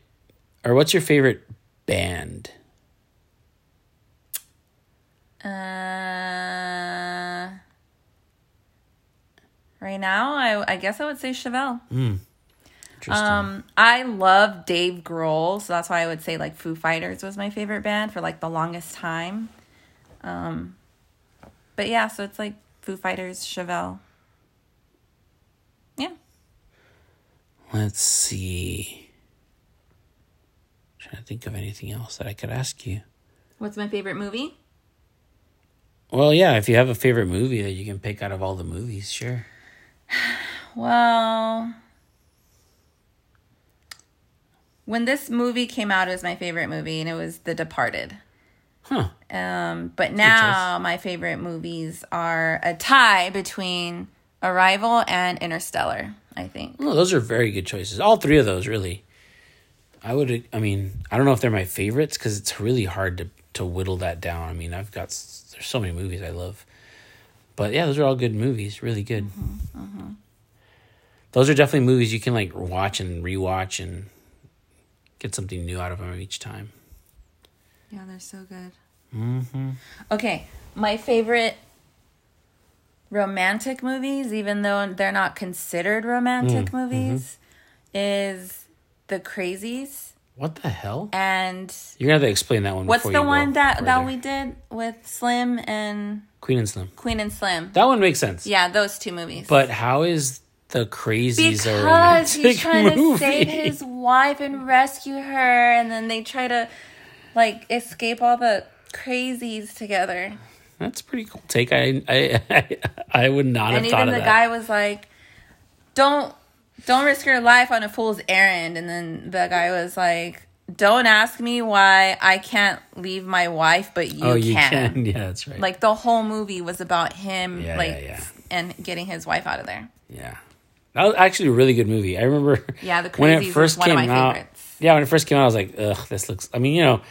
or what's your favorite band? Uh, right now, I I guess I would say Chevelle. Interesting. Um, I love Dave Grohl, so that's why I would say like Foo Fighters was my favorite band for like the longest time. Um, but yeah, so it's like Foo Fighters, Chevelle. Yeah. Let's see. I'm trying to think of anything else that I could ask you. What's my favorite movie? Well, yeah, if you have a favorite movie that you can pick out of all the movies, sure. [sighs] Well, when this movie came out, it was my favorite movie, and it was The Departed. Huh. Um, but now my favorite movies are a tie between Arrival and Interstellar. I think. No, those are very good choices. All three of those, really. I would. I mean, I don't know if they're my favorites because it's really hard to to whittle that down. I mean, I've got there's so many movies I love, but yeah, those are all good movies. Really good. Those are definitely movies you can like watch and rewatch and get something new out of them each time. Yeah, they're so good. Mm-hmm. Okay, my favorite romantic movies, even though they're not considered romantic movies, is The Crazies What the hell? and You're gonna have to explain that one. what's the one that that we did with Slim and Queen and Slim? Queen and Slim? That one makes sense. Yeah, those two movies. But how is the crazies because romantic he's trying movie? to save his wife and rescue her, and then they try to like escape all the crazies together. That's pretty cool take. I I I, [laughs] I would not and have thought of that. And even the guy was like, "Don't don't risk your life on a fool's errand." And then the guy was like, "Don't ask me why I can't leave my wife, but you, oh, you can. can. [laughs] Yeah, that's right. Like the whole movie was about him, Yeah, like, yeah, yeah. and getting his wife out of there. yeah, that was actually a really good movie. I remember. Yeah, The when it first one of came my out. favorites. Yeah, when it first came out, I was like, ugh, this looks. I mean, you know,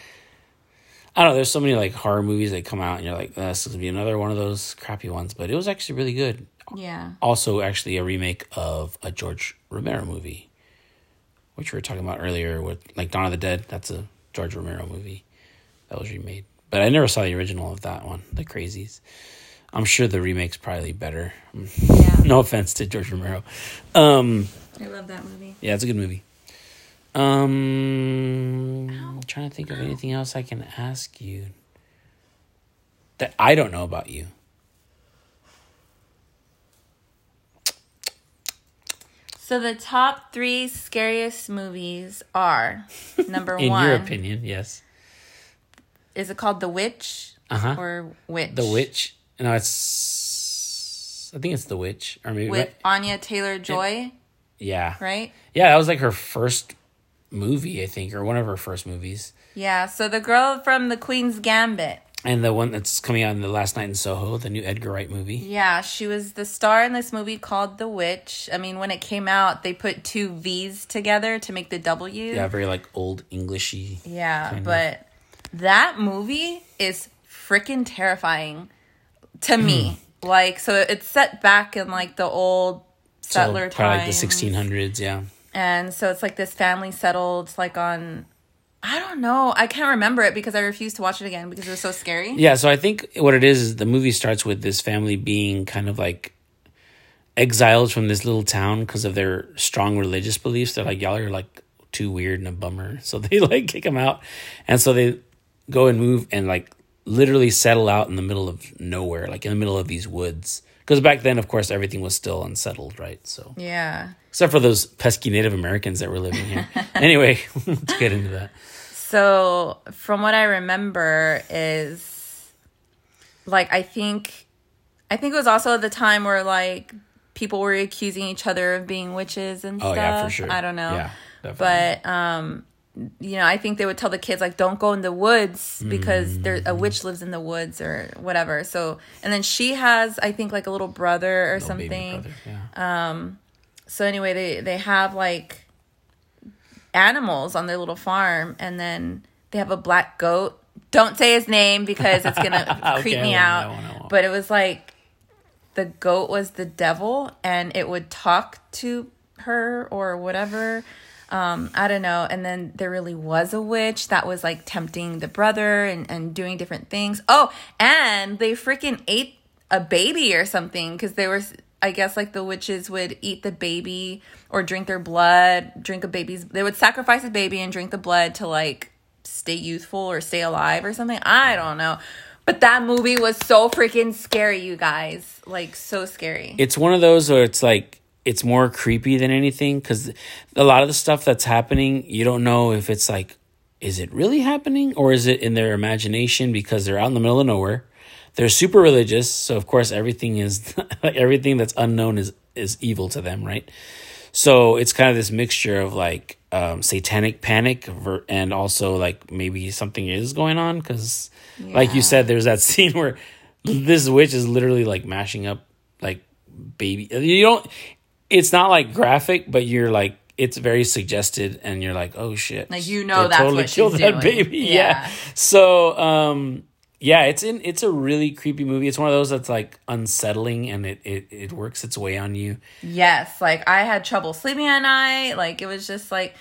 I don't know. There's so many like horror movies that come out, and you're like, "Uh, this is gonna be another one of those crappy ones. But it was actually really good. Yeah, Also, actually, a remake of a George Romero movie, which we were talking about earlier with like Dawn of the Dead. That's a George Romero movie that was remade. But I never saw the original of that one, The Crazies. I'm sure the remake's probably better. yeah. [laughs] No offense to George Romero. Um, I love that movie. yeah, it's a good movie. Um, I'm trying to think of anything else I can ask you that I don't know about you. So the top three scariest movies are [laughs] number In one. your opinion, yes. Is it called The Witch Uh-huh. or Witch? The Witch. No, it's. I think it's The Witch, or maybe. with Anya Taylor Joy, yeah, right? yeah. That was like her first movie, I think, or one of her first movies. Yeah. So the girl from The Queen's Gambit. and the one that's coming out in the last night in Soho, the new Edgar Wright movie. Yeah, she was the star in this movie called The Witch. I mean, when it came out, they put two V's together to make the W. Yeah, very like old Englishy. Yeah, kind of. but that movie is freaking terrifying to me. Hmm. like, so it's set back in like the old So settler probably like times. the 1600s. Yeah. and so it's like this family settled like on. I don't know. I can't remember it because I refused to watch it again because it was so scary. Yeah, so I think what it is is the movie starts with this family being kind of like exiled from this little town because of their strong religious beliefs. They're like, y'all are like too weird and a bummer. [laughs] So they like kick them out. And so they go and move and like literally settle out in the middle of nowhere, like in the middle of these woods. Because back then, of course, everything was still unsettled, right? So, Yeah. except for those pesky Native Americans that were living here. [laughs] anyway, [laughs] let's get into that. So, from what I remember is like I think I think it was also the time where like people were accusing each other of being witches and Oh, stuff. yeah, for sure. I don't know. Yeah, definitely. but um you know, I think they would tell the kids like don't go in the woods because there Mm-hmm. a witch lives in the woods or whatever. So, and then she has I think like a little brother or Little something. brother, Yeah. So anyway, they they have like animals on their little farm, and then they have a black goat. Don't say his name because it's gonna [laughs] creep Okay, me out. won't, I won't, I won't. But it was like the goat was the devil, and it would talk to her or whatever. Um, I don't know. And then there really was a witch that was like tempting the brother and, and doing different things. Oh, and they freaking ate a baby or something because they were, I guess, like the witches would eat the baby or drink their blood, drink a baby's, they would sacrifice a baby and drink the blood to like stay youthful or stay alive or something. I don't know. But that movie was so freaking scary, you guys. Like, so scary. it's one of those where it's like it's more creepy than anything because a lot of the stuff that's happening you don't know if it's like is it really happening or is it in their imagination because they're out in the middle of nowhere. They're super religious so of course everything is [laughs] everything that's unknown is is evil to them right? So it's kind of this mixture of like um, satanic panic ver- and also like maybe something is going on because like you said there's that [laughs] scene where this witch is literally like mashing up like baby you don't it's not like graphic but you're like it's very suggested and you're like oh shit Like, you know that's what she's killed that doing. baby [laughs] yeah. Yeah. so um yeah it's in it's a really creepy movie it's one of those that's like unsettling and it it, it works its way on you Yes, like I had trouble sleeping at night. Like it was just like,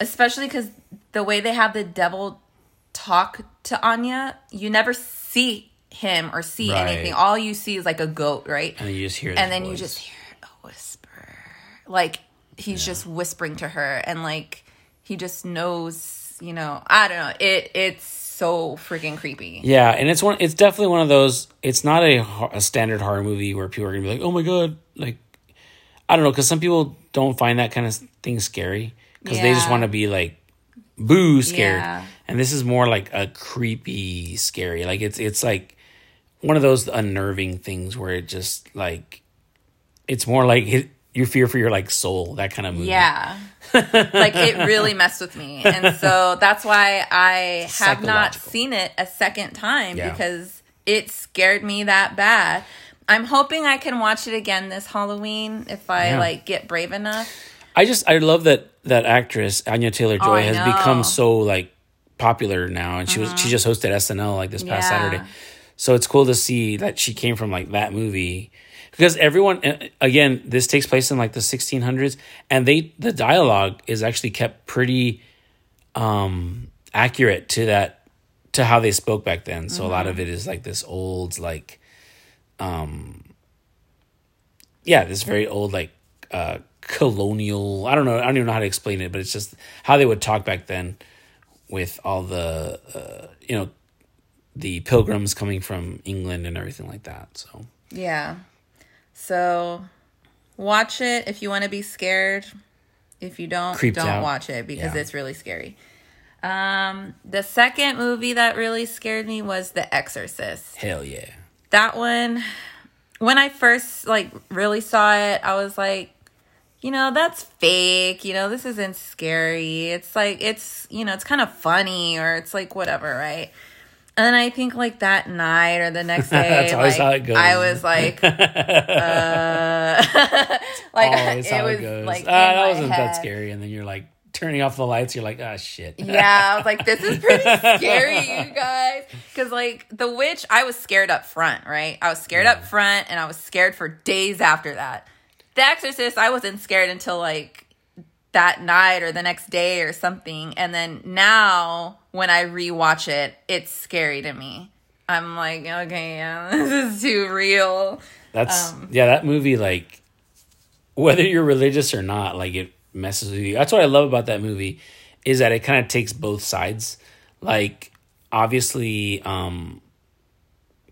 especially because the way they have the devil talk to Anya, you never see him or see Right. anything. All you see is like a goat, right? and you just hear And then you just hear a whisper. Like he's just whispering to her, and like he just knows, you know. I don't know. It it's so freaking creepy. Yeah, and it's one. It's definitely one of those. It's not a, a standard horror movie where people are gonna be like, "Oh my god!" Like, I don't know, because some people don't find that kind of thing scary because they just want to be like, "Boo!" scared. Yeah. And this is more like a creepy scary. Like it's it's like one of those unnerving things where it just like it's more like it, you fear for your like soul that kind of movie. Yeah. like it really [laughs] messed with me. And so that's why I have not seen it a second time Yeah. because it scared me that bad. I'm hoping I can watch it again this Halloween if I Yeah. like get brave enough. I just I love that that actress Anya Taylor Joy Oh, has know. become so like popular now, and she was she mm-hmm. just hosted SNL like this past Yeah. Saturday. So it's cool to see that she came from like that movie because everyone again this takes place in like the 1600s, and they the dialogue is actually kept pretty um accurate to that to how they spoke back then. So a lot of it is like this old like yeah, this very old like uh colonial I don't know, I don't even know how to explain it, but it's just how they would talk back then with all the uh, you know the pilgrims coming from England and everything like that. So Yeah. So watch it if you want to be scared. If you don't, Creeped don't out. watch it because Yeah. it's really scary. Um, the second movie that really scared me was The Exorcist. hell yeah. that one when i first like really saw it i was like you know that's fake you know this isn't scary it's like it's you know it's kind of funny or it's like whatever right And then I think like that night or the next [laughs] day, like, how it goes. I was like, [laughs] uh, [laughs] like it was it like in that wasn't that scary. And then you're like turning off the lights. You're like, ah, shit. Yeah, I was like, this is pretty scary, you guys. Because, like, The Witch, I was scared up front, right? I was scared up front, and I was scared for days after that. The Exorcist, I wasn't scared until, like, that night or the next day or something. And then now, when I rewatch it, it's scary to me. I'm like, okay, yeah, [laughs] this is too real. That's Um, yeah, that movie like whether you're religious or not, like it messes with you. That's what I love about that movie is that it kind of takes both sides. Like obviously um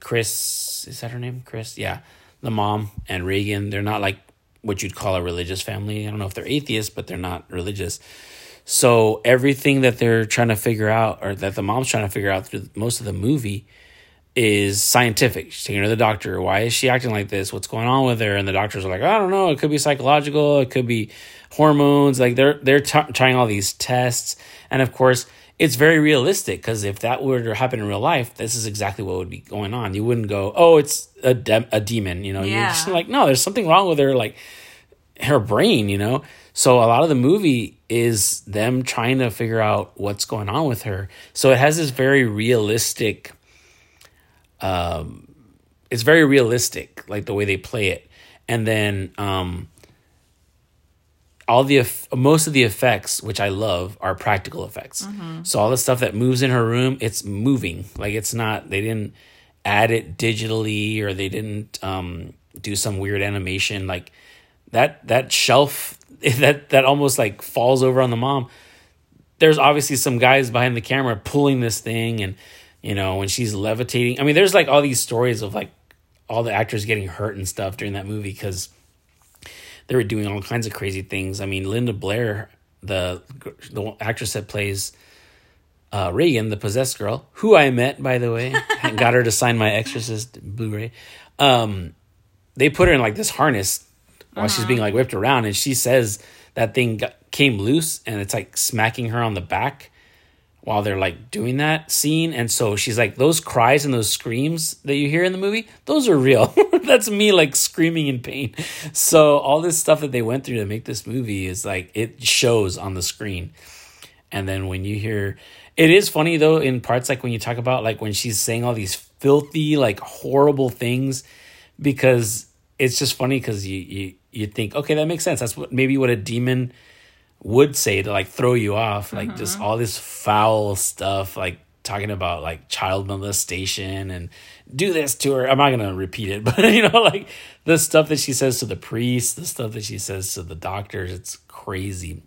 Chris is that her name? Chris? Yeah. The mom and Regan, they're not like what you'd call a religious family. I don't know if they're atheists, but they're not religious. So everything that they're trying to figure out or that the mom's trying to figure out through most of the movie is scientific. She's taking her to the doctor. Why is she acting like this? What's going on with her? And the doctors are like, I don't know. It could be psychological. It could be hormones. Like they're they're t- trying all these tests, and of course, it's very realistic because if that were to happen in real life, this is exactly what would be going on. You wouldn't go, oh, it's a de- a demon. You know, Yeah. you're just like, no, there's something wrong with her. Like her brain, you know? So a lot of the movie is them trying to figure out what's going on with her. So it has this very realistic um it's very realistic like the way they play it. And then um all the most of the effects which I love are practical effects. So all the stuff that moves in her room, it's moving. Like it's not they didn't add it digitally or they didn't um do some weird animation like that that shelf [laughs] that that almost like falls over on the mom there's obviously some guys behind the camera pulling this thing and you know when she's levitating i mean there's like all these stories of like all the actors getting hurt and stuff during that movie because they were doing all kinds of crazy things i mean linda blair the the actress that plays uh, Regan, the possessed girl, who I met by the way, [laughs] and got her to sign my Exorcist Blu-ray. Um, they put her in like this harness while she's being like whipped around, and she says that thing got, came loose, and it's like smacking her on the back while they're like doing that scene. And so she's like, those cries and those screams that you hear in the movie, those are real. [laughs] [laughs] That's me like screaming in pain. So all this stuff that they went through to make this movie is like it shows on the screen. And then when you hear, it is funny though in parts like when you talk about like when she's saying all these filthy like horrible things, because it's just funny because you you you think okay that makes sense. That's what maybe what a demon would say to like throw you off, like just mm-hmm. all this foul stuff, like talking about like child molestation and do this to her. I'm not gonna repeat it, [laughs] but you know, like the stuff that she says to the priest, the stuff that she says to the doctors, it's crazy.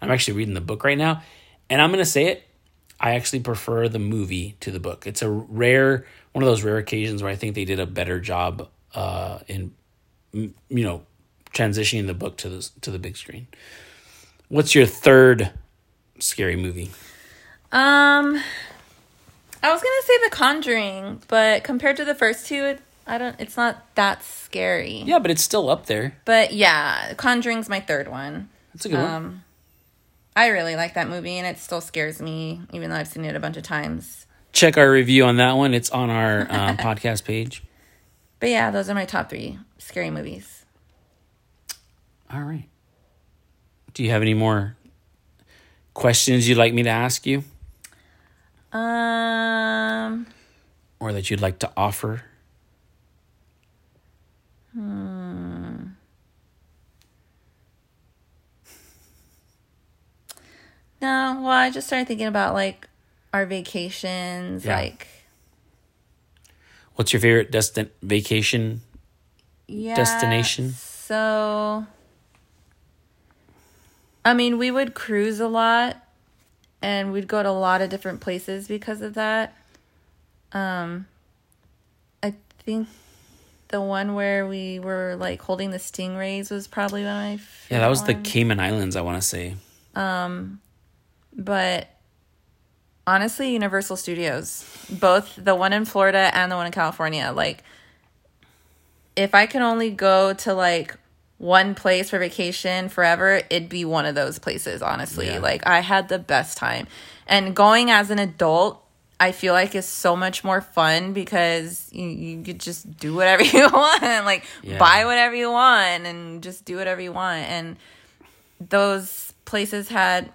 I'm actually reading the book right now, and I'm gonna say it. I actually prefer the movie to the book. It's a rare one of those rare occasions where I think they did a better job uh, in you know transitioning the book to the to the big screen. What's your third scary movie? Um, I was gonna say The Conjuring, but compared to the first two, it, I don't. It's not that scary. Yeah, but it's still up there. But yeah, Conjuring's my third one. That's a good one. Um, I really like that movie, and it still scares me, even though I've seen it a bunch of times. Check our review on that one. It's on our uh, [laughs] podcast page. But yeah, those are my top three scary movies. All right. Do you have any more questions you'd like me to ask you, Um, or that you'd like to offer? no, well, I just started thinking about like our vacations, Yeah. like What's your favorite destin vacation? yeah, Destination? So, I mean, we would cruise a lot, and we'd go to a lot of different places because of that. Um, I think the one where we were like holding the stingrays was probably one of my favorite Yeah, that was the. Cayman Islands. I want to say. Um, but honestly universal studios both the one in florida and the one in california like if i can only go to like one place for vacation forever it'd be one of those places honestly Yeah. like i had the best time and going as an adult I feel like is so much more fun because you, you could just do whatever [laughs] you want, like Yeah. buy whatever you want and just do whatever you want. And those places had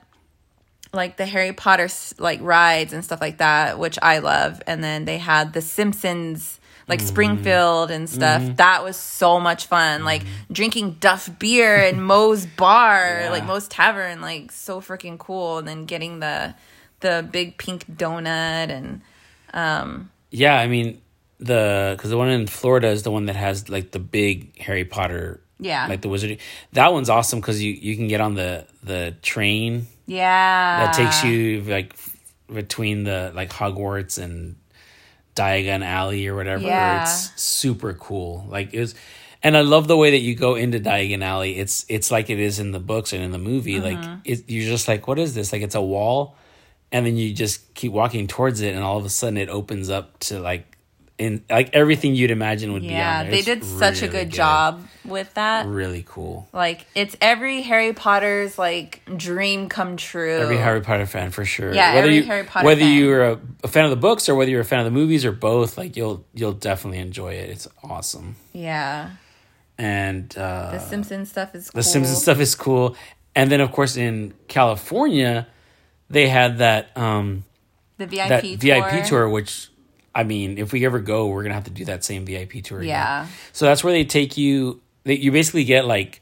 like the Harry Potter like rides and stuff like that, which I love. And then they had the Simpsons like Mm-hmm. Springfield and stuff. That was so much fun. Like drinking Duff beer and [laughs] Moe's bar, Yeah. like Moe's Tavern, like so freaking cool. And then getting the the big pink donut and um Yeah, I mean the because the one in Florida is the one that has like the big Harry Potter. Yeah. like the wizard. That one's awesome because you you can get on the the train yeah, that takes you like f- between the like Hogwarts and Diagon Alley or whatever. Yeah. It's super cool. Like it was, and I love the way that you go into Diagon Alley. It's it's like it is in the books and in the movie. Mm-hmm. Like it, you're just like, what is this? Like it's a wall, and then you just keep walking towards it, and all of a sudden it opens up to like in like everything you'd imagine would be on Yeah, they It's did such a really good, job with that. Really cool. Like it's every Harry Potter's like dream come true. Every Harry Potter fan for sure. Yeah, whether every you, Harry Potter Whether fan. you're a, a fan of the books or whether you're a fan of the movies or both, like you'll you'll definitely enjoy it. It's awesome. Yeah, And uh, the Simpsons stuff is cool. the Simpsons stuff is cool. And then of course in California, they had that um The VIP that tour. VIP tour, which I mean, if we ever go, we're gonna have to do that same VIP tour. again. Yeah. So that's where they take you. They, you basically get like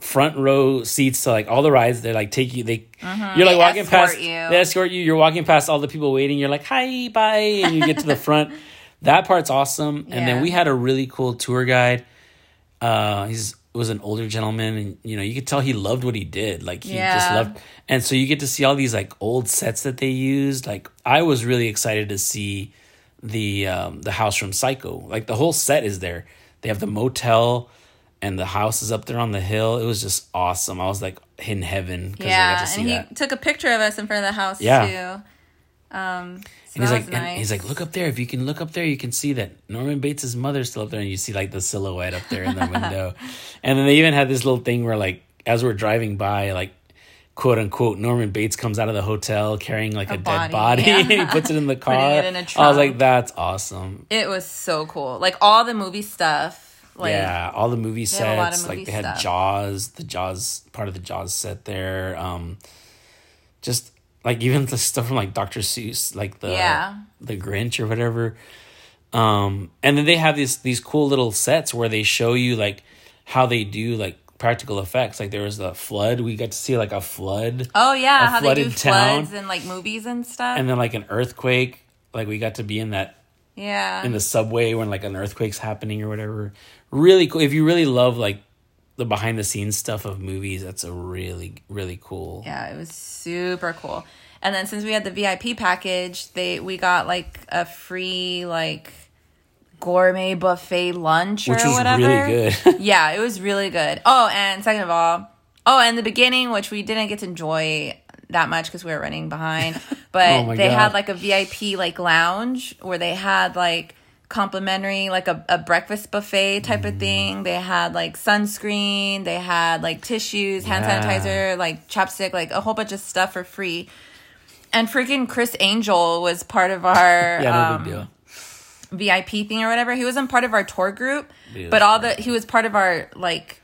front row seats to like all the rides. They like take you. They you're like Mm-hmm. They walking past. you. They escort you. You're walking past all the people waiting. You're like hi, bye, and you get to the front. [laughs] That part's awesome. And then we had a really cool tour guide. Uh, he's was an older gentleman, and you know you could tell he loved what he did. Like he just loved, and so you get to see all these like old sets that they used. Like I was really excited to see the um, the house from Psycho. Like the whole set is there. They have the motel, and the house is up there on the hill. It was just awesome. I was like in heaven. 'cause I got Yeah, to see and he that. took a picture of us in front of the house Yeah. too. Um, so And he's like, was and he's like, look up there. If you can look up there, you can see that Norman Bates' mother's still up there, and you see like the silhouette up there in the [laughs] window. and then they even had this little thing where, like, as we're driving by, like, quote unquote, Norman Bates comes out of the hotel carrying like a, dead body, body, yeah. and [laughs] he puts it in the [laughs] car. in a I was like, that's awesome. It was so cool. Like all the movie stuff. Like yeah, all the movie have a lot of sets, like movie they had stuff. Jaws, the Jaws part of the Jaws set there. Um, just like [laughs] even the stuff from like Dr. Seuss, like the Yeah. the Grinch or whatever. Um, and then they have these these cool little sets where they show you like how they do like practical effects. Like there was the flood, we got to see like a flood, Oh yeah, a how they do flooded town. floods and like movies and stuff. and then like an earthquake. Like we got to be in that yeah. in the subway when like an earthquake's happening or whatever. Really cool. If you really love like the behind the scenes stuff of movies, that's a really really cool. Yeah, it was super cool. And then since we had the VIP package, they we got like a free like gourmet buffet lunch Which or was whatever. really good. [laughs] yeah, it was really good. Oh, and second of all, oh, and the beginning, which we didn't get to enjoy that much because we were running behind, [laughs] but Oh they God. had like a VIP like lounge where they had like complimentary like a, a breakfast buffet type Mm. of thing they had like sunscreen they had like tissues hand Yeah. sanitizer like chapstick like a whole bunch of stuff for free and freaking Criss Angel was part of our yeah, no um, big deal. VIP thing or whatever. He wasn't part of our tour group, was but all the he was part of our like.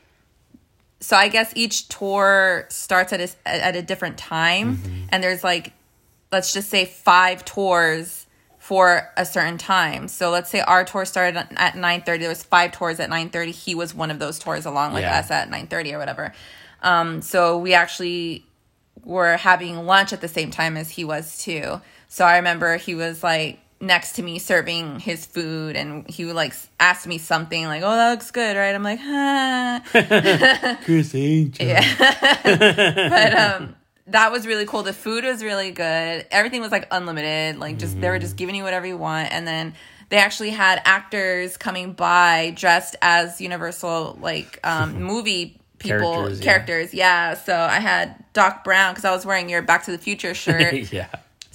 So I guess each tour starts at a at a different time, Mm-hmm. and there's like, let's just say five tours for a certain time. So let's say our tour started at nine thirty. There was five tours at nine thirty. He was one of those tours along with Yeah. us at nine thirty or whatever. Um, so we actually were having lunch at the same time as he was too. So I remember he was like next to me serving his food and he would like ask me something like, "Oh, that looks good, right?" I'm like, "Huh." [laughs] Criss Angel. Yeah [laughs] but um that was really cool. The food was really good. Everything was like unlimited. Like just they were just giving you whatever you want and then they actually had actors coming by dressed as Universal like um [laughs] movie people Characters, characters, yeah. yeah. So I had Doc Brown because I was wearing your Back to the Future shirt. yeah.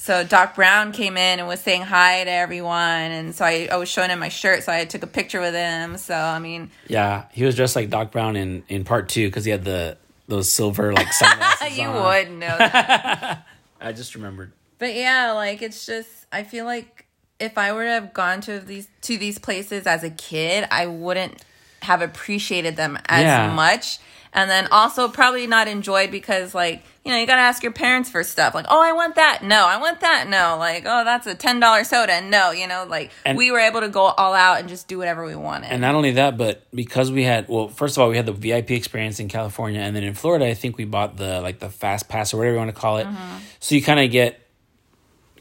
So Doc Brown came in and was saying hi to everyone, and so I, I was showing him my shirt, so I took a picture with him. So I mean, Yeah, he was dressed like Doc Brown in in part two because he had the those silver like [laughs] sunglasses. you on. would know. That. [laughs] I just remembered. But yeah, like it's just I feel like if I were to have gone to these to these places as a kid, I wouldn't have appreciated them as Yeah. much. And then also probably not enjoyed because like, you know, you gotta ask your parents for stuff. Like, oh I want that. No, I want that. No. Like, oh that's a ten dollar soda. No, you know, like And- we were able to go all out and just do whatever we wanted. And not only that, but because we had well, first of all, we had the VIP experience in California, and then in Florida, I think we bought the like the fast pass or whatever you want to call it. Mm-hmm. So you kind of get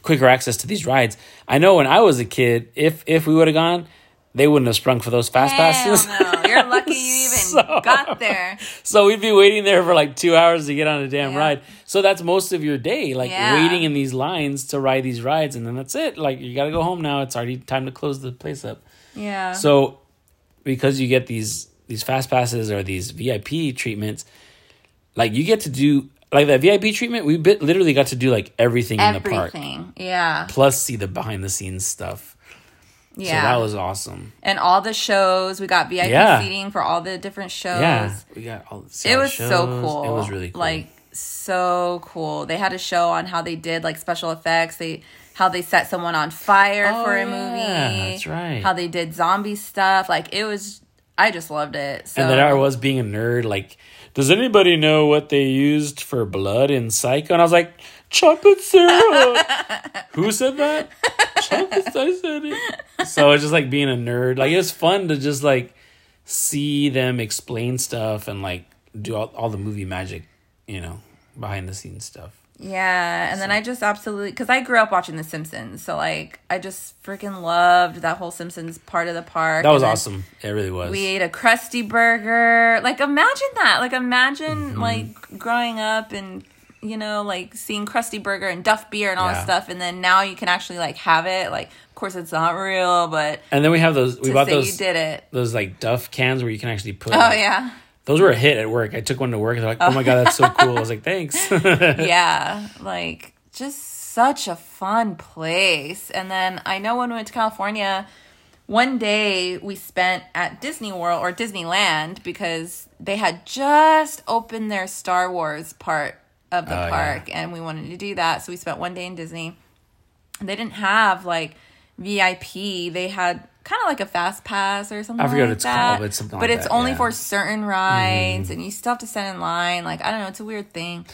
quicker access to these rides. I know when I was a kid, if if we would have gone, they wouldn't have sprung for those fast passes. No. You're lucky you [laughs] even So- got there. so we'd be waiting there for like two hours to get on a damn Yeah. ride. So that's most of your day, like Yeah. waiting in these lines to ride these rides, and then that's it. Like you got to go home now. It's already time to close the place up. Yeah. So because you get these these fast passes or these VIP treatments, like you get to do like that VIP treatment, we bit, literally got to do like everything, in the park. Yeah. Plus see the behind the scenes stuff. Yeah. So that was awesome. and all the shows. We got VIP Yeah. seating for all the different shows. Yeah. We got all the It was shows. so cool. It was really cool. Like so cool. They had a show on how they did like special effects. They how they set someone on fire Oh, for a yeah, movie. that's right. How they did zombie stuff. Like it was I just loved it. So and then I was being a nerd, like, does anybody know what they used for blood in Psycho? And I was like, chocolate syrup. [laughs] Who said that? chocolate. I said it. So it's just like being a nerd. Like it's fun to just like see them explain stuff and like do all, all the movie magic, you know, behind the scenes stuff. Yeah, and then I just absolutely because I grew up watching The Simpsons, so like I just freaking loved that whole Simpsons part of the park. That was awesome. It really was. We ate a Krusty Burger. Like imagine that. Like imagine Mm-hmm. like growing up and you know like seeing Krusty Burger and Duff beer and all Yeah. this stuff, and then now you can actually like have it. Like of course it's not real, but and then we have those. We bought those. you did it. Those like Duff cans where you can actually put. Oh yeah, Those were a hit at work. I took one to work. They're like, "Oh my god, that's so cool!" I was like, "Thanks." [laughs] yeah. Like just such a fun place. And then I know when we went to California, one day we spent at Disney World or Disneyland because they had just opened their Star Wars part of the Oh, yeah. park and we wanted to do that. So we spent one day in Disney. They didn't have like VIP. They had kind of like a fast pass or something. I forget what it's that. called, but But like it's that, only yeah. Mm-hmm. for certain rides, and you still have to stand in line. Like I don't know, it's a weird thing.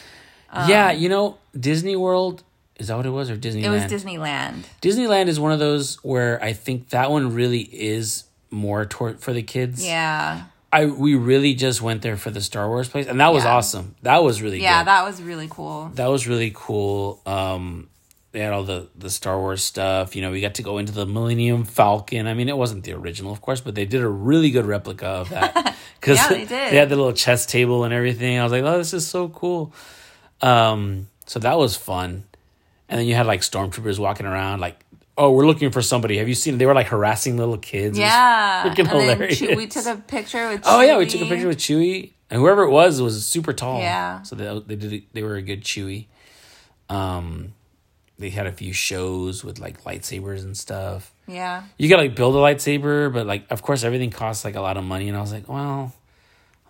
yeah, you know, Disney World is that what it was or Disneyland? It was Disneyland. Disneyland is one of those where I think that one really is more toward for the kids. Yeah. I we really just went there for the Star Wars place, and that was Yeah. awesome. That was really Yeah, good. that was really cool. that was really cool. Um, they had all the the Star Wars stuff. You know, we got to go into the Millennium Falcon. I mean, it wasn't the original, of course, but they did a really good replica of that. Because [laughs] Yeah, they did. [laughs] they had the little chess table and everything. I was like, oh, this is so cool. Um, so that was fun. And then you had like stormtroopers walking around, like, oh, we're looking for somebody. Have you seen? They were like harassing little kids. Yeah. freaking hilarious. Chew- we took a picture with Oh yeah, we took a picture with Chewie, and whoever it was was super tall. Yeah. so they they did they were a good Chewie. Um, they had a few shows with like lightsabers and stuff. Yeah. You gotta like build a lightsaber, but like of course everything costs like a lot of money, and I was like, well.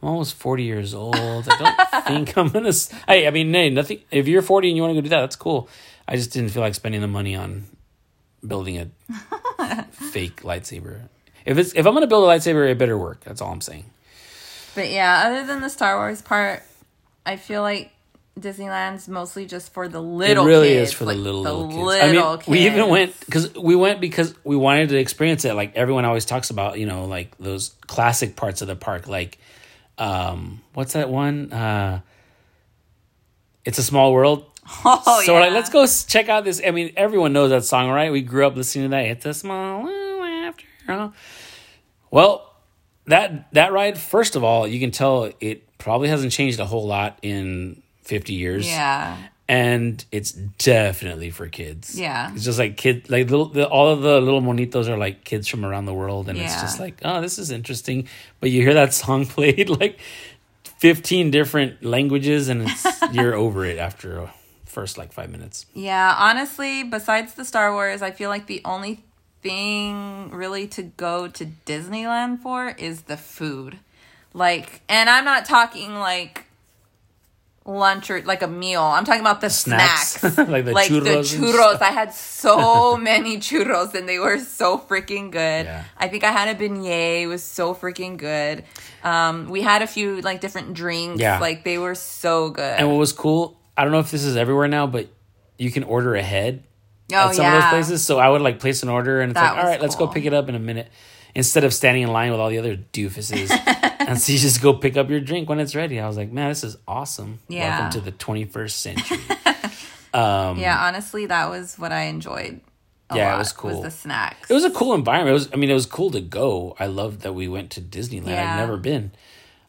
I'm almost 40 years old. I don't [laughs] think I'm gonna. Hey, I mean, hey, nothing. If you're 40 and you want to go do that, that's cool. I just didn't feel like spending the money on building a [laughs] fake lightsaber. If it's if I'm gonna build a lightsaber, it better work. That's all I'm saying. But yeah, other than the Star Wars part, I feel like Disneyland's mostly just for the little it really kids. is for like, the little little kids. little I mean, we even went because we went because we wanted to experience it. Like everyone always talks about, you know, like those classic parts of the park. Like, um, what's that one? Uh, it's a small world. Oh, so we're like, let's go check out this. I mean, everyone knows that song, right? We grew up listening to that. It's a small after. Well, that that ride, first of all, you can tell it probably hasn't changed a whole lot in fifty years Yeah. and it's definitely for kids. Yeah. it's just like kid, like little, the, all of the little monitos are like kids from around the world, and it's just like, oh, this is interesting. But you hear that song [laughs] played like fifteen different languages, and it's you're over it after a first like five minutes. Yeah, honestly, besides the Star Wars, I feel like the only thing really to go to Disneyland for is the food. Like, and I'm not talking like lunch or like a meal. I'm talking about the Snacks. snacks, [laughs] Like the churros and churros. I had so [laughs] many churros, and they were so freaking good. Yeah. I think I had a beignet. It was so freaking good. Um, we had a few like different drinks. Yeah. like they were so good. And what was cool, I don't know if this is everywhere now, but you can order ahead oh at some yeah, of those places. So I would like place an order and it's That like, all right, was right, let's go pick it up in a minute. Instead of standing in line with all the other doofuses. [laughs] and so you just go pick up your drink when it's ready. I was like, man, this is awesome. Yeah. Welcome to the 21st century. [laughs] yeah. Honestly, that was what I enjoyed. A Yeah, it was cool. the snacks. it was a cool environment. It was, I mean, it was cool to go. I loved that we went to Disneyland. Yeah. I've never been.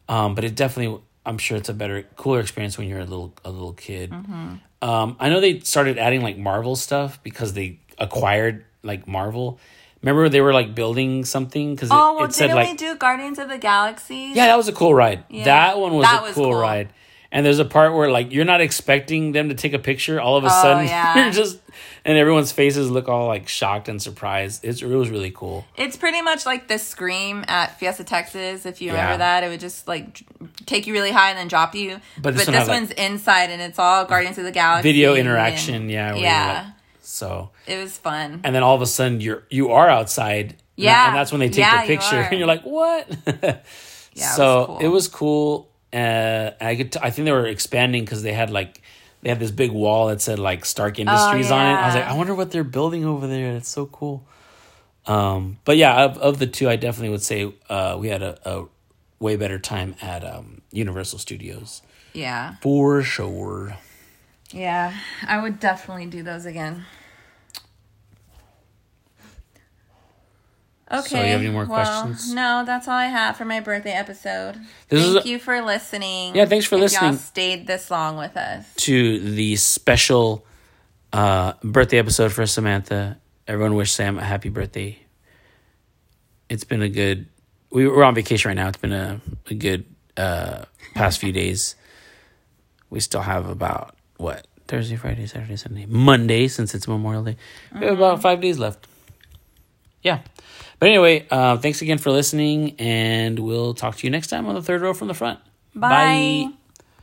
Um, but it definitely, I'm sure it's a better, cooler experience when you're a little, a little kid. Mm-hmm. Um, I know they started adding like Marvel stuff because they acquired like Marvel. Remember they were like building something because it, oh well, it said didn't like we do Guardians of the Galaxy? yeah that was a cool ride. That one was That a was cool, cool. ride. And there's a part where like you're not expecting them to take a picture. All of a oh, sudden Oh, [laughs] yeah. you're just and everyone's faces look all like shocked and surprised. It's it was really cool. It's pretty much like the scream at Fiesta Texas. If you Yeah. remember that, it would just like take you really high and then drop you. But this but one this had, like, one's inside and it's all Guardians of the Galaxy Video and- interaction, yeah. yeah, like- so it was fun. and then all of a sudden you're you are outside. Yeah. and that's when they take Yeah, the picture, [laughs] are. and you're like, what? [laughs] Yeah, it so was cool. it was cool. Uh, I could. T- I think they were expanding because they had like they had this big wall that said like Stark Industries on it. I was Oh, like, I wonder what they're building over there. It's so cool. Um, but yeah, of, of the two, I definitely would say uh, we had a, a way better time at um, Universal Studios Yeah, for sure. yeah, I would definitely do those again. Okay. you have any more well, questions? No, that's all I have for my birthday episode. This Thank a- you for listening. Yeah, thanks for listening. Y'all stayed this long with us. to the special uh, birthday episode for Samantha. Everyone wish Sam a happy birthday. It's been a good. We we're on vacation right now. It's been a, a good uh, past few days. We still have about what Thursday, Friday, Saturday, Sunday, Monday since it's Memorial Day. We have about five days left. Yeah, but anyway, uh, thanks again for listening, and we'll talk to you next time on the third row from the front. Bye.